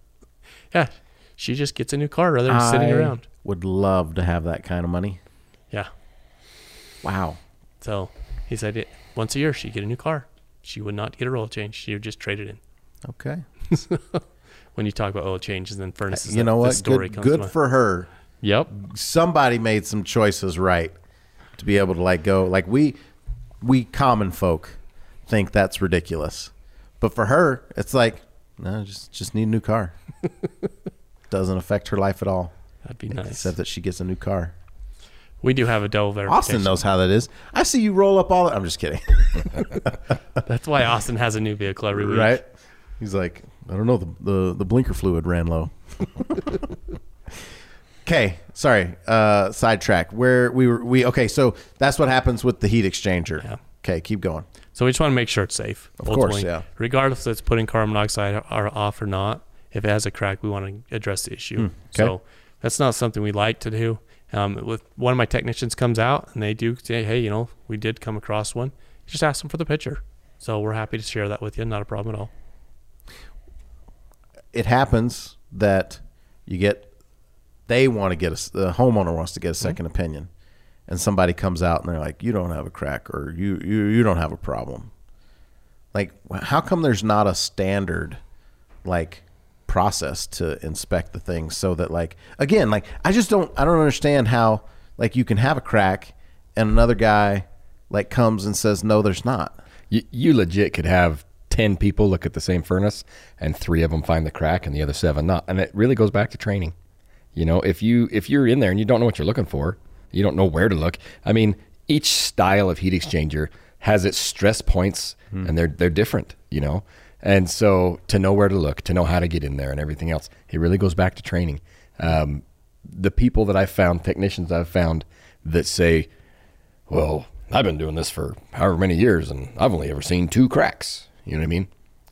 Yeah, she just gets a new car rather than sitting around. Would love to have that kind of money. Yeah. Wow. So he said it, once a year she'd get a new car. She would not get her oil change. She would just trade it in. Okay. When you talk about oil changes and furnaces, you know that- what? This story Good, comes good for her. Yep. Somebody made some choices right to be able to like go like we we common folk think that's ridiculous. But for her, it's like, no, just just need a new car. Doesn't affect her life at all. That'd be nice. Except that she gets a new car. We do have a double verification. Austin knows how that is. I see you roll up all. The, I'm just kidding. That's why Austin has a new vehicle every week. right? He's like, I don't know. The the, the blinker fluid ran low. Okay, sorry. Uh, sidetrack. Where we were, we okay. So that's what happens with the heat exchanger. Yeah. Okay, keep going. So we just want to make sure it's safe. Of course, yeah. Regardless if it's putting carbon monoxide or off or not, if it has a crack, we want to address the issue. Hmm, okay. So that's not something we like to do. Um, with one of my technicians comes out and they do say, hey, you know, we did come across one. Just ask them for the picture. So we're happy to share that with you. Not a problem at all. It happens that you get they want to get a the homeowner wants to get a mm-hmm. 2nd opinion, and somebody comes out and they're like, "You don't have a crack, or you you you don't have a problem." Like, how come there's not a standard like process to inspect the things so that like again like I just don't I don't understand how like you can have a crack and another guy like comes and says no there's not. You, you legit could have 10 people look at the same furnace and three of them find the crack and the other seven not. And it really goes back to training. You know, if you if you're in there and you don't know what you're looking for, you don't know where to look. I mean, each style of heat exchanger has its stress points and they're they're different, you know. And so to know where to look, to know how to get in there and everything else, it really goes back to training. Um, the people that I've found, technicians I've found that say, well, I've been doing this for however many years and I've only ever seen two cracks. You know what I mean?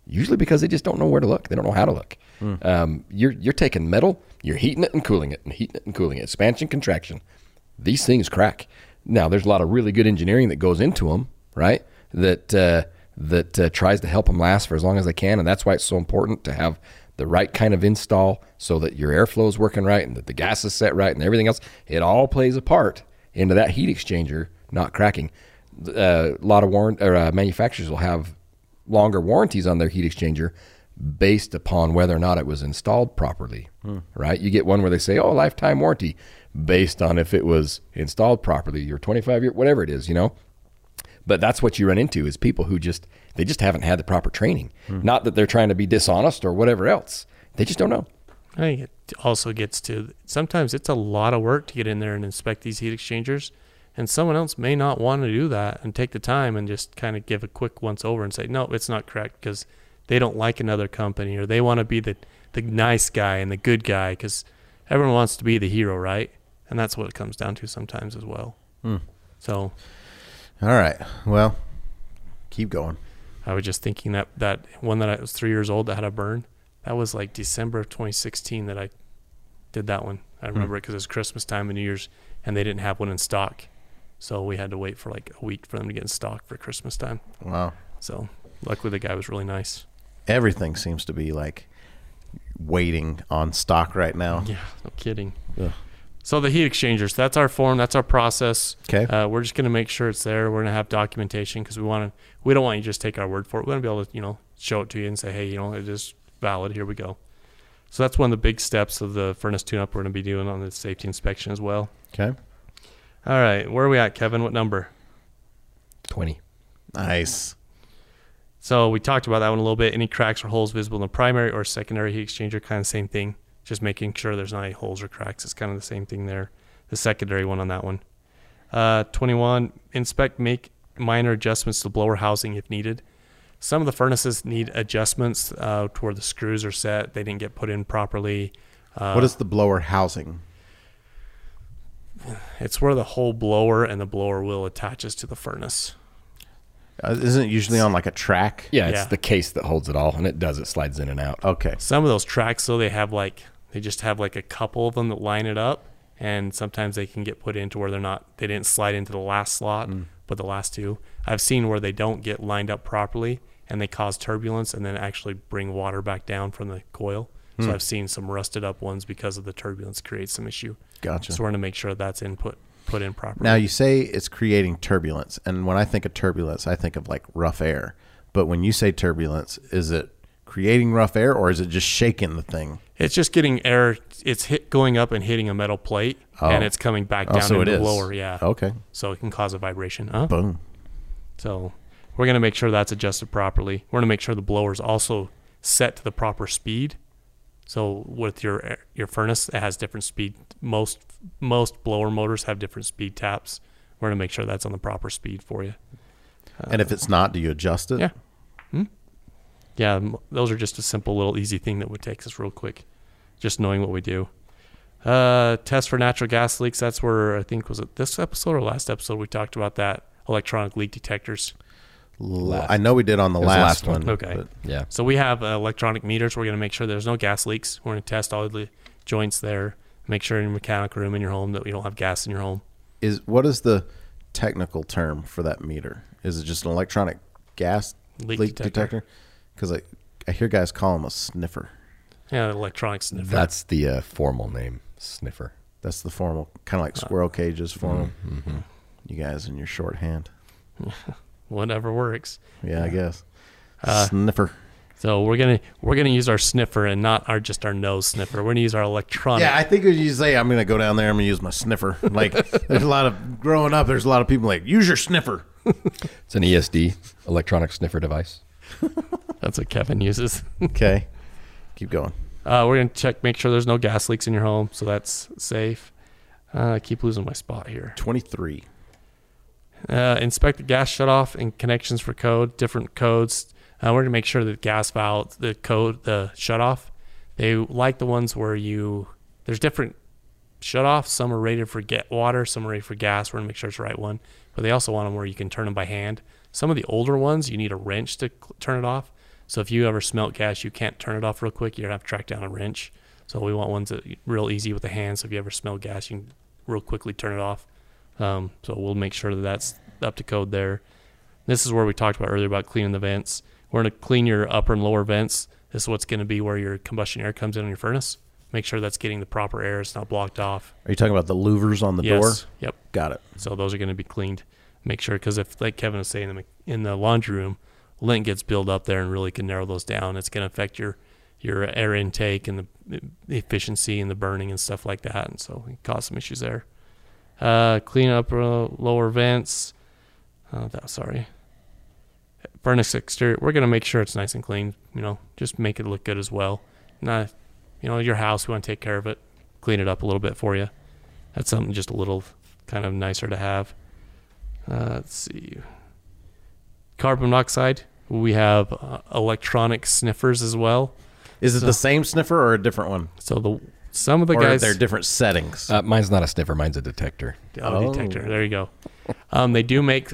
Usually because they just don't know where to look. They don't know how to look. Um, you're, you're taking metal, you're heating it and cooling it and heating it and cooling it, expansion, contraction. These things crack. Now, there's a lot of really good engineering that goes into them, right? That, uh, that uh, tries to help them last for as long as they can. And that's why it's so important to have the right kind of install so that your airflow is working right and that the gas is set right and everything else. It all plays a part into that heat exchanger not cracking. Uh, a lot of warrant or uh, manufacturers will have longer warranties on their heat exchanger based upon whether or not it was installed properly. Hmm. Right? You get one where they say, "Oh, lifetime warranty," based on if it was installed properly, or 25 year, whatever it is, you know. But that's what you run into is people who just they just haven't had the proper training. Hmm. Not that they're trying to be dishonest or whatever else. They just don't know. I think it also gets to sometimes it's a lot of work to get in there and inspect these heat exchangers. And someone else may not want to do that and take the time and just kind of give a quick once over and say, no, it's not correct because they don't like another company or they want to be the, the nice guy and the good guy because everyone wants to be the hero, right? And that's what it comes down to sometimes as well. Hmm. So All right. Well, keep going. I was just thinking that that one that I was three years old that had a burn, that was like December of 2016 that I did that one. I remember it because it was Christmas time and New Year's, and they didn't have one in stock, so we had to wait for like a week for them to get in stock for Christmas time. Wow. So luckily the guy was really nice. Everything seems to be like waiting on stock right now. Yeah, no kidding. Ugh. So the heat exchangers, that's our form, that's our process. Okay. Uh, we're just going to make sure it's there. We're going to have documentation because we want to. We don't want you to just take our word for it. We want to be able to, you know, show it to you and say, hey, you know, it is valid. Here we go. So that's one of the big steps of the furnace tune-up we're going to be doing on the safety inspection as well. Okay. All right, where are we at, Kevin? What number? 20. Nice. So we talked about that one a little bit. Any cracks or holes visible in the primary or secondary heat exchanger, kind of same thing. Just making sure there's not any holes or cracks. It's kind of the same thing there. The secondary one on that one. Uh, 21. Inspect, make minor adjustments to blower housing if needed. Some of the furnaces need adjustments uh, to where the screws are set. They didn't get put in properly. Uh, what is the blower housing? It's where the whole blower and the blower wheel attaches to the furnace. Uh, isn't it usually on like a track? Yeah, it's Yeah. the case that holds it all, and it does. It slides in and out. Okay. Some of those tracks, though, they have like they just have like a couple of them that line it up, and sometimes they can get put into where they're not. They didn't slide into the last slot, but the last two. I've seen where they don't get lined up properly, and they cause turbulence, and then actually bring water back down from the coil. So I've seen some rusted up ones because of the turbulence create some issue. Gotcha. So we're gonna make sure that's input put in properly. Now you say it's creating turbulence, and when I think of turbulence, I think of like rough air. But when you say turbulence, is it creating rough air, or is it just shaking the thing? It's just getting air. It's hit going up and hitting a metal plate, Oh. and it's coming back Oh, down so it into blower. Yeah. Okay. So it can cause a vibration. Huh? Boom. So we're going to make sure that's adjusted properly. We're going to make sure the blower is also set to the proper speed. So with your your furnace, it has different speed. Most most blower motors have different speed taps. We're gonna make sure that's on the proper speed for you. and if it's not, do you adjust it? Yeah. Yeah, those are just a simple little easy thing that would take us real quick. Just knowing what we do. Uh, test for natural gas leaks. That's where I think was it this episode or last episode we talked about that electronic leak detectors. I know we did on the It was the last, last one. one. Okay. but- Yeah. So we have uh, electronic meters. We're going to make sure there's no gas leaks. We're going to test all the joints there. Make sure in your mechanical room in your home that you don't have gas in your home. Is what is the technical term for that meter? Is it just an electronic gas Leak leak, detector. detector? Because I, I hear guys call them a sniffer. Yeah, electronic sniffer. That's the uh, formal name, sniffer. That's the formal, kind of like squirrel cages for them. Mm-hmm. You guys in your shorthand. Whatever works. Yeah, I guess. Uh, sniffer. So we're gonna we're gonna use our sniffer and not our just our nose sniffer. We're gonna use our electronic. Yeah, I think when you say I'm going to go down there, I'm going to use my sniffer. Like, there's a lot of growing up. There's a lot of people like use your sniffer. It's an ESD, electronic sniffer device. That's what Kevin uses. Okay, keep going. Uh, we're gonna check, make sure there's no gas leaks in your home, so that's safe. Uh, I keep losing my spot here. Twenty three. Uh, inspect the gas shutoff and connections for code, different codes. Uh, we're gonna make sure that gas valve, the code, the shutoff, they like the ones where you there's different shutoffs. Some are rated for get water, some are rated for gas. We're gonna make sure it's the right one, but they also want them where you can turn them by hand. Some of the older ones you need a wrench to turn it off. So if you ever smelt gas, you can't turn it off real quick. Gonna have to track down a wrench. So we want ones that real easy with the hand. So if you ever smell gas, you can real quickly turn it off. Um, so we'll make sure that that's up to code there. This is where we talked about earlier about cleaning the vents. We're going to clean your upper and lower vents. This is what's going to be where your combustion air comes in on your furnace. Make sure that's getting the proper air. It's not blocked off. Are you talking about the louvers on the yes. door? Yep. Got it. So those are going to be cleaned. Make sure because if, like Kevin was saying, in the, in the laundry room, lint gets built up there and really can narrow those down. It's going to affect your your air intake and the, efficiency and the burning and stuff like that, and so it can cause some issues there. Uh, clean up uh, lower vents. Uh, that, sorry. Furnace exterior. We're gonna make sure it's nice and clean. You know, just make it look good as well. Not, you know, your house. We want to take care of it, clean it up a little bit for you. That's something just a little kind of nicer to have. Uh, let's see. Carbon monoxide. We have uh, electronic sniffers as well. Is it So- the same sniffer or a different one? So the some of the or guys they're different settings? Uh, mine's not a sniffer. Mine's a detector. Oh, Oh. detector. There you go. Um, they do make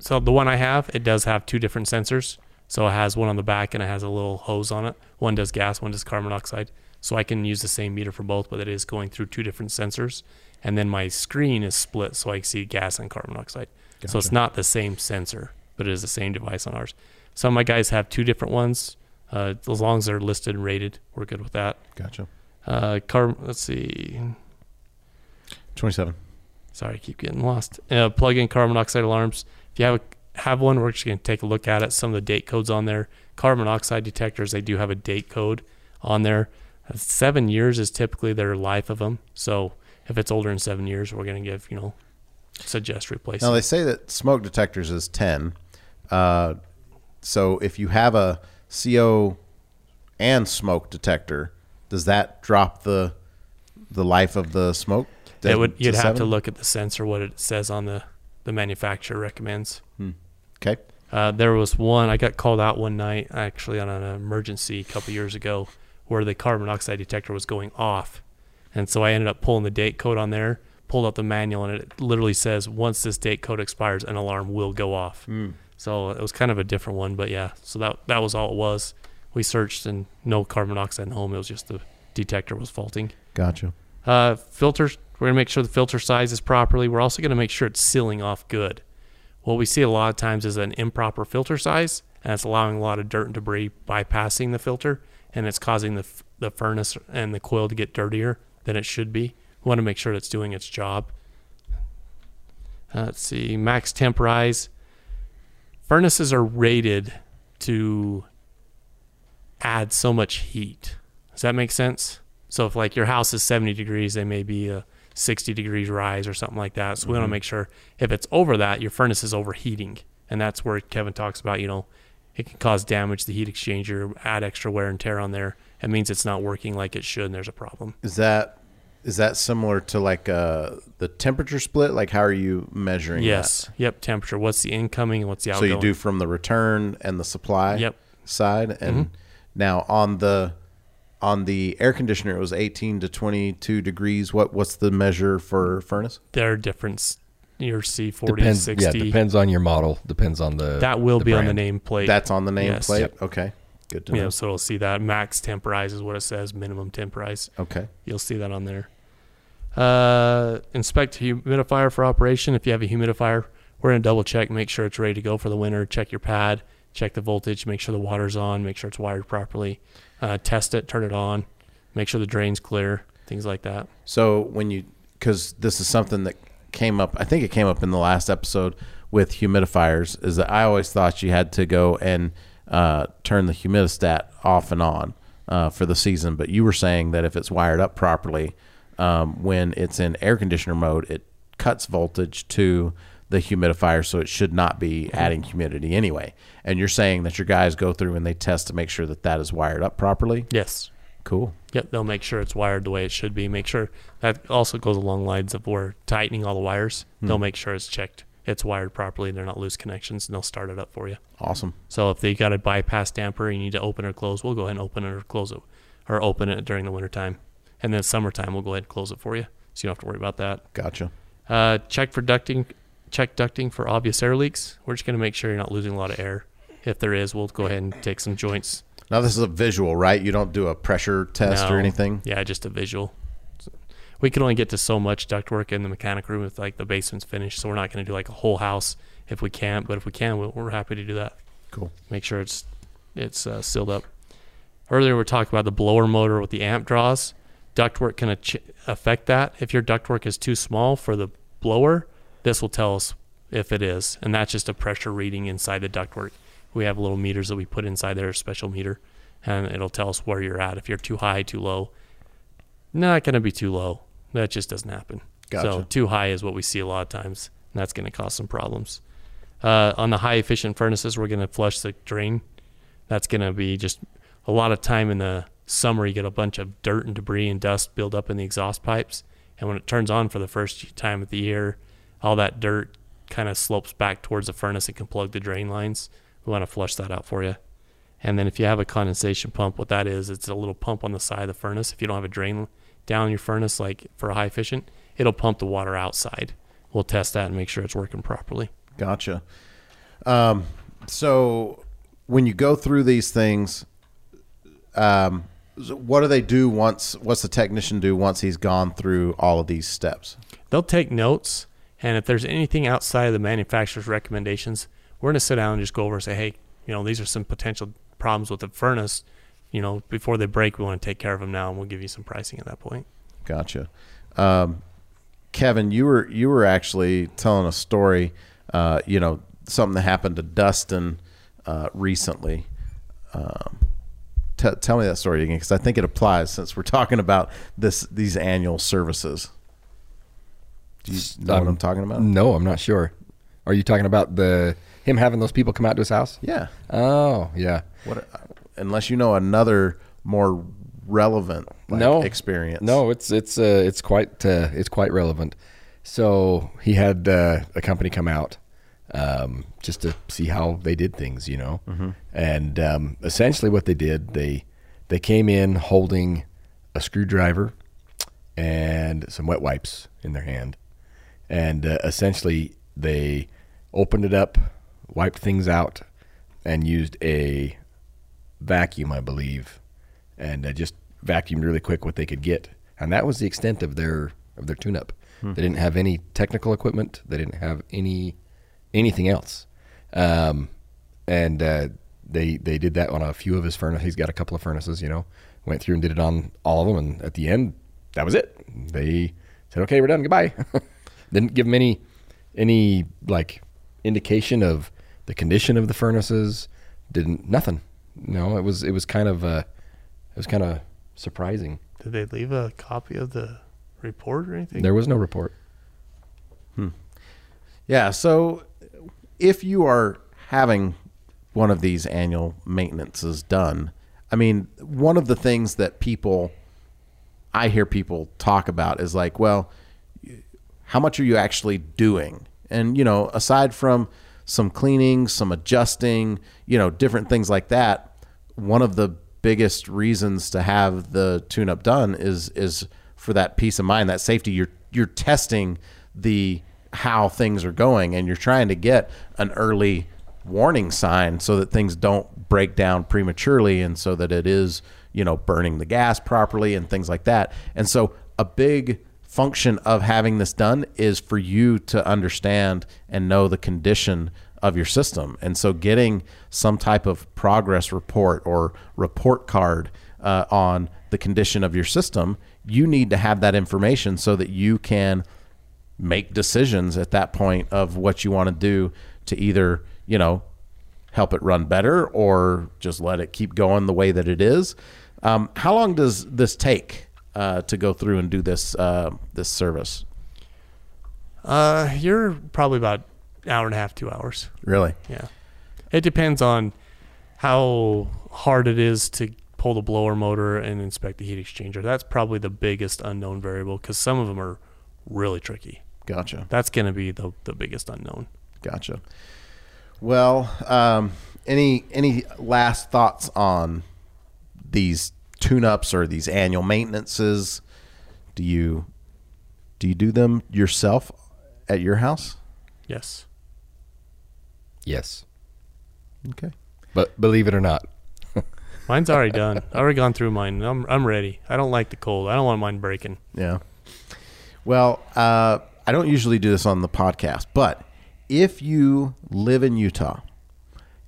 so the one I have it does have two different sensors. So it has one on the back and it has a little hose on it. One does gas, one does carbon monoxide. So I can use the same meter for both, but it is going through two different sensors. And then my screen is split so I can see gas and carbon monoxide. So it's not the same sensor, but it is the same device on ours. Some of my guys have two different ones. Uh, as long as they're listed and rated, we're good with that. Gotcha. Uh, car, let's see. 27. Sorry, I keep getting lost. Uh, plug in carbon monoxide alarms. If you have a, have one, we're just going to take a look at it. Some of the date codes on there. Carbon monoxide detectors, they do have a date code on there. Uh, seven years is typically their life of them. So if it's older than seven years, we're going to give, you know, suggest replacing. Now, they say that smoke detectors is 10. Uh, so if you have a CO and smoke detector, does that drop the the life of the smoke? it would, you'd have to look at the sensor, what it says on the, the manufacturer recommends. Okay. Uh, there was one I got called out one night actually on an emergency a couple years ago where the carbon monoxide detector was going off, and so I ended up pulling the date code on there, pulled out the manual, and it literally says once this date code expires, an alarm will go off. So it was kind of a different one, but yeah. So that that was all it was. We searched and no carbon monoxide in the home. It was just the detector was faulting. Gotcha. Uh, filters, we're going to make sure the filter size is properly. We're also going to make sure it's sealing off good. What we see a lot of times is an improper filter size, and it's allowing a lot of dirt and debris bypassing the filter, and it's causing the, the furnace and the coil to get dirtier than it should be. We want to make sure it's doing its job. Uh, let's see, max temp rise. Furnaces are rated to add so much heat. Does that make sense? So if like your house is 70 degrees, they may be a 60 degrees rise or something like that. So we want to make sure if it's over that, your furnace is overheating. And that's where Kevin talks about, you know, it can cause damage to the heat exchanger, add extra wear and tear on there. It means it's not working like it should and there's a problem. Is that Is that similar to like uh, the temperature split? Like, how are you measuring? Yes. Yep. Temperature. What's the incoming and what's the that? So you do from the return and the supply. Yep. Side and Mm-hmm. now on the on the air conditioner, it was 18 to 22 degrees. What what's the measure for furnace? There are different. Your C40, depends. 60. Yeah, depends on your model. Depends on the. That will the be on brand. the nameplate. That's on the Yes. nameplate. Yep. Okay, good to know. Yeah, so it'll see that max temp rise is what it says. Minimum temp rise. Okay, You'll see that on there. Uh, inspect humidifier for operation. If you have a humidifier, we're gonna double check, make sure it's ready to go for the winter. Check your pad, check the voltage, make sure the water's on, make sure it's wired properly. Uh, test it, turn it on, make sure the drain's clear, things like that. so when you because this is something that came up, I think it came up in the last episode with humidifiers. Is that I always thought you had to go and uh, turn the humidistat off and on uh, for the season, but you were saying that if it's wired up properly, um, when it's in air conditioner mode, it cuts voltage to the humidifier, so it should not be adding humidity anyway. And you're saying that your guys go through and they test to make sure that that is wired up properly. Yes. Cool. Yep, they'll make sure it's wired the way it should be. Make sure that also goes along lines of we're tightening all the wires. They'll make sure it's checked, it's wired properly, they're not loose connections, and they'll start it up for you. Awesome. So if they got a bypass damper, you need to open or close, we'll go ahead and open it or close it, or open it during the wintertime. And then summertime, we'll go ahead and close it for you, so you don't have to worry about that. Gotcha. Uh, check for ducting, check ducting for obvious air leaks. We're just going to make sure you're not losing a lot of air. If there is, we'll go ahead and take some joints. Now this is a visual, right? You don't do a pressure test or anything. Yeah, just a visual. We can only get to so much ductwork in the mechanic room if like the basement's finished, so we're not going to do like a whole house if we can't. But if we can, we're, we're happy to do that. Cool. Make sure it's it's uh, sealed up. Earlier we talked about the blower motor with the amp draws. Ductwork can ach- affect that. If your ductwork is too small for the blower, this will tell us if it is, and that's just a pressure reading inside the ductwork. We have little meters that we put inside there, a special meter, and it'll tell us where you're at. If you're too high, too low, not going to be too low. That just doesn't happen. So too high is what we see a lot of times, and that's going to cause some problems. Uh, on the high efficient furnaces, we're going to flush the drain. That's going to be just a lot of time in the summer. You get a bunch of dirt and debris and dust build up in the exhaust pipes, and when it turns on for the first time of the year, all that dirt kind of slopes back towards the furnace and can plug the drain lines. We want to flush that out for you. And then if you have a condensation pump, what that is, it's a little pump on the side of the furnace. If you don't have a drain down your furnace, like for a high efficient, it'll pump the water outside. We'll test that and make sure it's working properly. Gotcha. Um, so when you go through these things, um, what do they do once? What's the technician do once he's gone through all of these steps? They'll take notes, and if there's anything outside of the manufacturer's recommendations, we're going to sit down and just go over and say, hey, you know, these are some potential problems with the furnace. You know, before they break, we want to take care of them now, and we'll give you some pricing at that point. Gotcha. Um, Kevin, you were you were actually telling a story. Uh, you know, something that happened to Dustin uh, recently. Um, t- tell me that story again, because I think it applies since we're talking about this these annual services. Do you know what Um, I'm talking about? No, I'm not sure. Are you talking about the him having those people come out to his house? Yeah. Oh, yeah. What? Unless you know another more relevant like, no experience. No, it's it's uh, it's quite uh, it's quite relevant. So he had uh, a company come out um, just to see how they did things, you know. And um, essentially, what they did they they came in holding a screwdriver and some wet wipes in their hand, and uh, essentially they opened it up, wiped things out, and used a vacuum, I believe, and uh, just vacuumed really quick what they could get, and that was the extent of their of their tune-up. They didn't have any technical equipment. They didn't have any anything else, um, and uh, they they did that on a few of his furnaces. He's got a couple of furnaces, you know. Went through and did it on all of them, and at the end, that was it. They said, "Okay, we're done. Goodbye." didn't give him any any like indication of the condition of the furnaces. Didn't nothing. No, it was it was kind of uh, it was kind of surprising. Did they leave a copy of the report or anything? There was no report. Yeah. So if you are having one of these annual maintenances done, I mean, one of the things that people I hear people talk about is like, well, how much are you actually doing? And you know, aside from some cleaning, some adjusting, you know, different things like that, one of the biggest reasons to have the tune up done is is for that peace of mind, that safety. You're you're testing the how things are going and you're trying to get an early warning sign so that things don't break down prematurely and so that it is, you know, burning the gas properly and things like that. And so a big function of having this done is for you to understand and know the condition of your system. And so getting some type of progress report or report card uh, on the condition of your system, you need to have that information so that you can make decisions at that point of what you want to do to either, you know, help it run better or just let it keep going the way that it is. Um, how long does this take uh, to go through and do this uh, this service? Uh, you're probably about an hour and a half, two hours. Really? Yeah. It depends on how hard it is to pull the blower motor and inspect the heat exchanger. That's probably the biggest unknown variable because some of them are really tricky. Gotcha. That's going to be the, the biggest unknown. Gotcha. Well, um, any any last thoughts on these tune-ups or these annual maintenances? Do you do you do them yourself at your house? Yes. Yes. Okay. But believe it or not, Mine's already done. I already gone through mine. I'm I'm ready. I don't like the cold. I don't want mine breaking. Yeah. Well, uh, I don't usually do this on the podcast, but if you live in Utah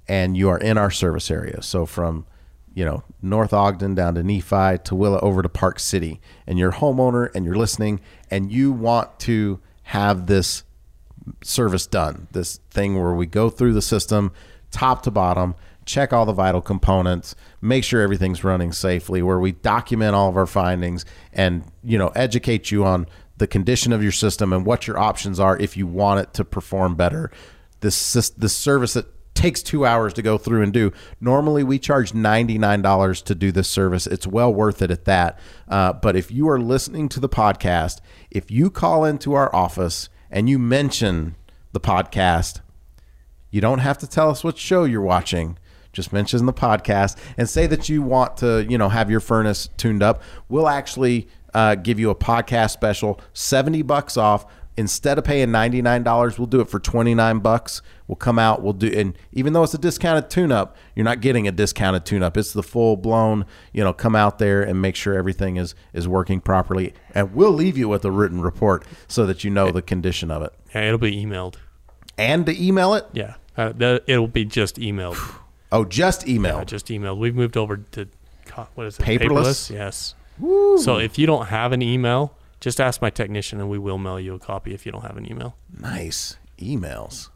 and you are in our service area, so from you know North Ogden down to Nephi, Tooele over to Park City, and you're a homeowner and you're listening, and you want to have this service done, this thing where we go through the system top to bottom, check all the vital components, make sure everything's running safely, where we document all of our findings and, you know, educate you on the condition of your system and what your options are if you want it to perform better. This this service that takes two hours to go through and do. Normally, we charge $99 to do this service. It's well worth it at that. Uh, but if you are listening to the podcast, if you call into our office and you mention the podcast, you don't have to tell us what show you're watching. Just mention the podcast and say that you want to, you know, have your furnace tuned up. We'll actually uh, give you a podcast special, seventy bucks off. Instead of paying ninety nine dollars, we'll do it for twenty nine bucks. We'll come out. We'll do, and even though it's a discounted tune up, you're not getting a discounted tune up. It's the full blown. You know, come out there and make sure everything is is working properly, and we'll leave you with a written report so that you know the condition of it, Yeah, it'll be emailed. and to email it. Yeah, uh, the, it'll be just emailed. Oh, just email. Yeah, just emailed. We've moved over to what is it? Paperless? Yes. So if you don't have an email, just ask my technician, and we will mail you a copy if you don't have an email. Nice emails.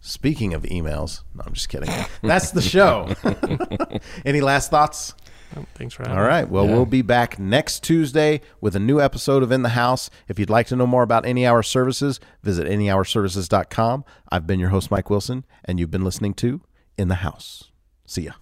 Speaking of emails, no, I'm just kidding. That's the show. Any last thoughts? Oh, thanks for having All me. right. Well, Yeah. we'll be back next Tuesday with a new episode of In the House. If you'd like to know more about Any Hour Services, visit anyhourservices.com. I've been your host, Mike Wilson, and you've been listening to In the House. See ya.